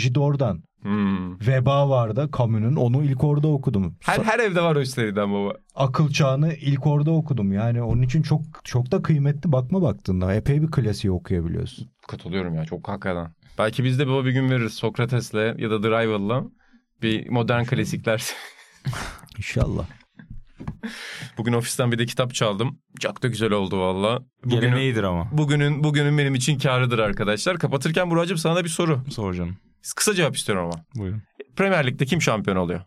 Gide oradan. Hmm. Veba vardı Camus'un. Onu ilk orada okudum. Her, her evde var o seriden baba. Akıl Çağı'nı ilk orada okudum. Yani onun için çok çok da kıymetli bakma baktığında. Epey bir klasiği okuyabiliyorsun. Katılıyorum ya çok hakikaten. Belki biz de baba bir gün veririz Sokrates'le ya da The Rival'la. Bir modern klasikler. İnşallah. Bugün ofisten bir de kitap çaldım. Çok da güzel oldu valla. Bugünün, Geleneğidir ama. bugünün, bugünün benim için karıdır arkadaşlar. Kapatırken Buracığım sana da bir soru. Sor canım. Kısa cevap istiyorum ama. Buyurun. Premier Lig'de kim şampiyon oluyor?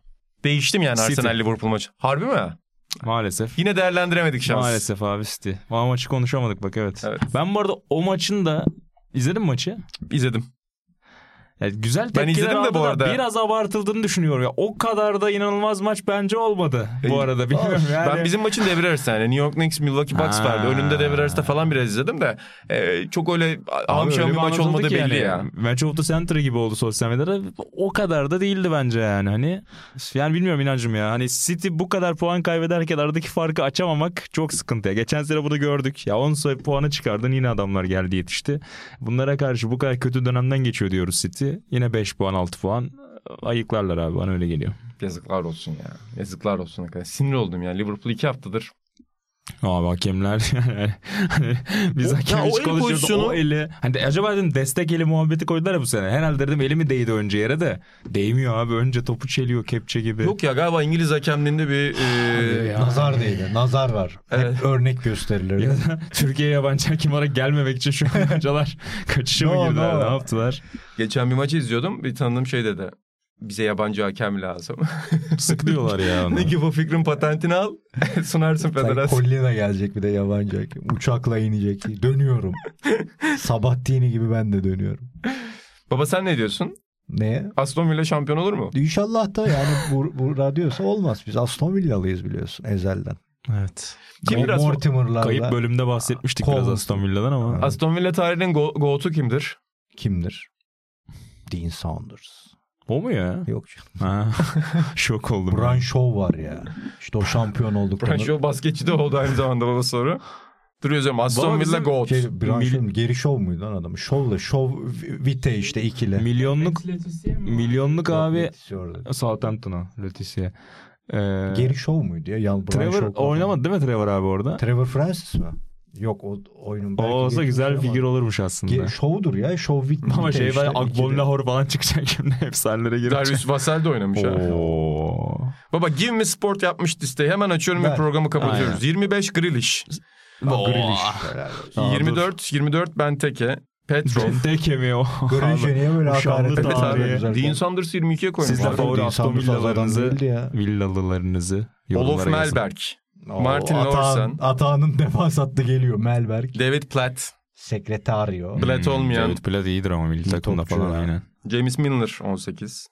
Değiştim yani City. Arsenal Liverpool maçı. Harbi mi? Maalesef. Yine değerlendiremedik şans. Maalesef abi City. O maçı konuşamadık bak evet. Evet. Ben bu arada o maçın da izledim mi maçı. İzledim. Yani güzel Ben tepkiler izledim de bu da arada. biraz abartıldığını düşünüyorum. Ya o kadar da inanılmaz maç bence olmadı bu E, arada. Bilmiyorum yani. Ben bizim maçın devre arası yani New York Knicks Milwaukee Bucks vardı. Önünde devre arasında falan biraz izledim de e, çok öyle hamşan bir maç olmadı belli yani. ya. Match of the Century gibi oldu sosyal medyada. O kadar da değildi bence yani. Hani yani bilmiyorum inancım ya. Hani City bu kadar puan kaybederken aradaki farkı açamamak çok sıkıntı ya. Geçen sene bunu gördük. Ya 10 sayı puanı çıkardın yine adamlar geldi yetişti. Bunlara karşı bu kadar kötü dönemden geçiyor diyoruz City. Yine 5 puan 6 puan ayıklarlar abi bana öyle geliyor. Yazıklar olsun ya. Yazıklar olsun. Sinir oldum ya. Liverpool iki haftadır. Abi hakemler hani biz O- hakem hiç pozisyonu- o eli. Hani acaba dedim destek eli muhabbeti koydular ya bu sene. Herhalde dedim eli mi değdi önce yere de. Değmiyor abi önce topu çeliyor kepçe gibi. Yok ya galiba İngiliz hakemliğinde bir... e, Nazar değdi. Nazar var. Evet. Hep örnek gösterilir. Ya da Türkiye yabancı hakim olarak gelmemek için şu an hocalar kaçışa mı No, girdiler no. ne yaptılar? geçen bir maçı izliyordum. Bir tanıdığım şey dedi. Bize yabancı hakem lazım. Sıkılıyorlar ya onu. ne ki bu fikrin patentini al. sunarsın federasyon. Collina gelecek bir de yabancı hakem. Uçakla inecek. Dönüyorum. Sabahtini gibi ben de dönüyorum. Baba sen ne diyorsun? Neye? Aston Villa şampiyon olur mu? İnşallah da yani bu, bu radyosa olmaz. Biz Aston Villa'lıyız biliyorsun ezelden. Evet. Kim biraz Mortimer'larla Kayıp bölümde bahsetmiştik Colin. biraz Aston Villa'dan ama. Evet. Aston Villa tarihinin go- go'tu kimdir? kimdir? Dean Saunders. O mu ya? Yok canım. Ha. Şok oldum. Brian Shaw var ya. İşte o şampiyon olduktan Brian Shaw basketçi de oldu aynı zamanda baba soru. Dur yazıyorum Aston Villa GOAT. Şey, Brian Mil- Shaw, Geri Shaw muydu lan adam? Shaw'la Shaw Vite işte ikili. Milyonluk milyonluk abi. Southampton'a Leticia. Ee, Geri Shaw muydu ya? Yan, Trevor oynamadı değil mi Trevor abi orada? Trevor Francis mi? Yok o oyunun O belki olsa geçmiş güzel ama- figür olurmuş aslında. Ge- Show'dur ya. Show Vite Ama şey işte, var. Akbon Lahore falan çıkacak şimdi efsanelere girecek. Darius Vassell de oynamış ha. Baba Give Me Sport yapmış listeyi. Hemen açıyorum ve programı kapatıyoruz. 25 Grealish. Helal olsun. Aa, 24 24 Benteke. Petrov. Benteke mi o? Grealish'e niye böyle hakaret Evet tarihi. abi. ediyorsunuz? Dean Saunders 22'ye koymuş. Siz de favori Aston Villa'larınızı. Villalılarınızı Olof yorumlara yazın. Oo, Martin Lorsen. Atağının defans hattı geliyor. Melberg. David Platt. Sekretaryo. Platt olmayan. David Platt iyidir ama milli takımda falan aynen. James Milner 18.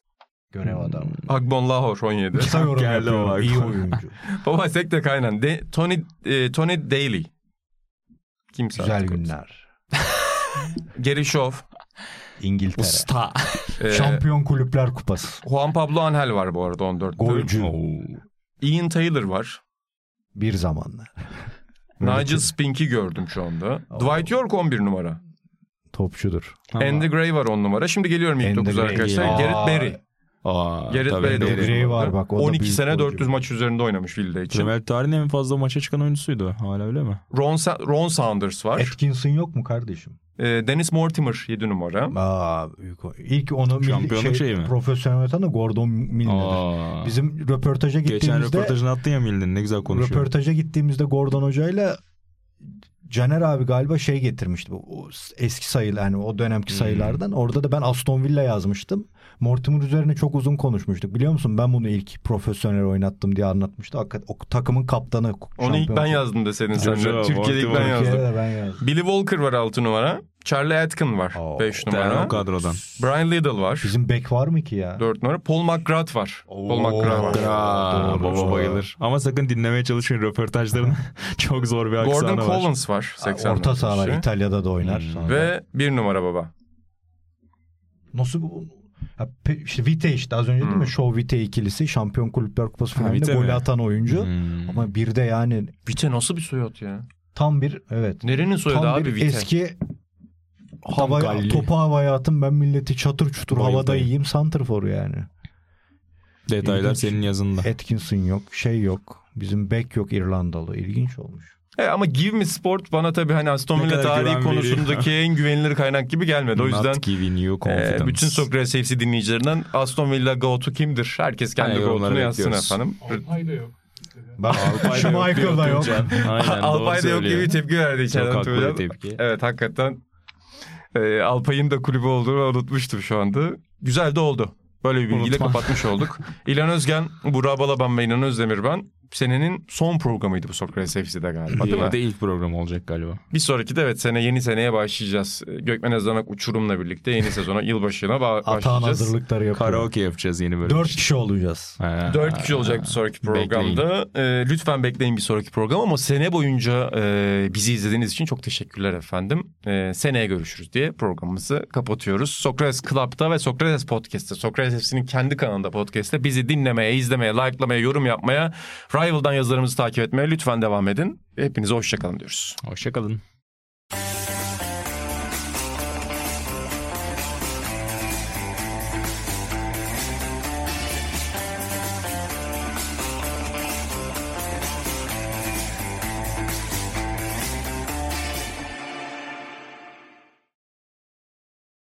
Görev adamı. Agbon Lahore 17. Kısa yorum o İyi oyuncu. Baba sek de kaynan. De, Tony, e, Tony Daly. Kimse Güzel artık günler. Gary Shaw. İngiltere. Usta. e, Şampiyon Kulüpler Kupası. Juan Pablo Angel var bu arada 14'te. Golcü. Ian Taylor var. Bir zamanlar. Nigel Spink'i gördüm şu anda. Dwight York 11 numara. Topçudur. Andy Gray var 10 numara. Şimdi geliyorum ilk Andy 9 Gray. arkadaşlar. Aa. Gareth Barry. Aa, Gareth tabii Barry de Barry. dokuz Gray numara. var bak, o da 12 büyük sene golcü. 400 maç üzerinde oynamış Villa için. Premier tarihin en fazla maça çıkan oynusuydu. Hala öyle mi? Ron, Sa- Ron Saunders var. Atkinson yok mu kardeşim? E, Dennis Mortimer 7 numara. Aa, büyük o. İlk onu milli- Şampiyonluk şeyi mi? Profesyonel da Gordon Milner'dir. Aa. Bizim röportaja Geçen gittiğimizde röportajını attın ya Mildin ne güzel konuşuyor. röportaja gittiğimizde Gordon Hoca'yla Caner abi galiba şey getirmişti. Bu eski sayılar yani o dönemki Hmm. sayılardan. Orada da ben Aston Villa yazmıştım. Mortimer üzerine çok uzun konuşmuştuk. Biliyor musun? Ben bunu ilk profesyonel oynattım diye anlatmıştı. Hakikaten o takımın kaptanı. Onu ilk ben yazdım deseydin sen Türkiye'de ilk ben yazdım. Türkiye'de de ben yazdım. Billy Walker var 6 numara. Charlie Atkin var Oo, 5 Yani numara. o kadrodan. Brian Liddell var Bizim bek var mı ki ya? 4 numara. Paul McGrath var. Paul McGrath var. Doğru, baba doğru. bayılır. Ama sakın dinlemeye çalışın röportajlarını. Çok zor bir aksanı Gordon var. Collins var. 80 Orta sahalar İtalya'da da oynar. Hmm. sonra. Ve 1 numara baba. Nasıl bu? Ya, işte Vite işte az önce değil Hmm. mi? Show Vite ikilisi şampiyon kulüpler kupası finalinde gol atan oyuncu. Hmm. Ama bir de yani Vite nasıl bir soyad ya? tam bir evet. Nerenin soyadı tam abi Vite? eski havaya, topu havaya atın ben milleti çatır çutur Bayıldı. havada yiyeyim santrfor yani. Detaylar İlginç. senin yazında. Atkinson yok şey yok. Bizim bek yok İrlandalı. İlginç olmuş. E, ama Give Me Sport bana tabii hani Aston Villa tarihi konusundaki en güvenilir kaynak gibi gelmedi. O yüzden Not giving you e, confidence. bütün Sokrates FC dinleyicilerinden Aston Villa GOAT'u kimdir? Herkes kendi Aynen, GOAT'unu yazsın efendim. Bak Alpay şu da yok Michael da diyor yok. Aynen, Alpay da doğru yok gibi tepki verdi Çok içeriden haklı Tuğcan. bir tepki. Evet hakikaten e, Alpay'ın da kulübü olduğunu unutmuştum şu anda. Güzel de oldu. Böyle bir bilgiyle Unutma. kapatmış olduk. İlhan Özgen, Burak Balaban ve İnan Özdemir ben. Senenin son programıydı bu Sokrates FC'de galiba değil mi? da ilk program olacak galiba. Bir sonraki de evet sene yeni seneye başlayacağız. Gökmen Özdanak uçurumla birlikte yeni sezona yılbaşına ba- Atağın başlayacağız. hazırlıkları yapıyor. Karaoke yapacağız yeni bölüm. Dört kişi olacağız. Ha, Dört kişi olacak bir sonraki Bekleyin. programda. Ee, lütfen bekleyin bir sonraki program ama sene boyunca e, bizi izlediğiniz için çok teşekkürler efendim. Ee, seneye görüşürüz diye programımızı kapatıyoruz. Sokrates Club'da ve Sokrates Podcast'te, Sokrates FC'nin kendi kanalında podcast'te bizi dinlemeye, izlemeye, like'lamaya, yorum yapmaya, Prival'dan yazılarımızı takip etmeye lütfen devam edin. Hepinize hoşçakalın diyoruz. Hoşçakalın.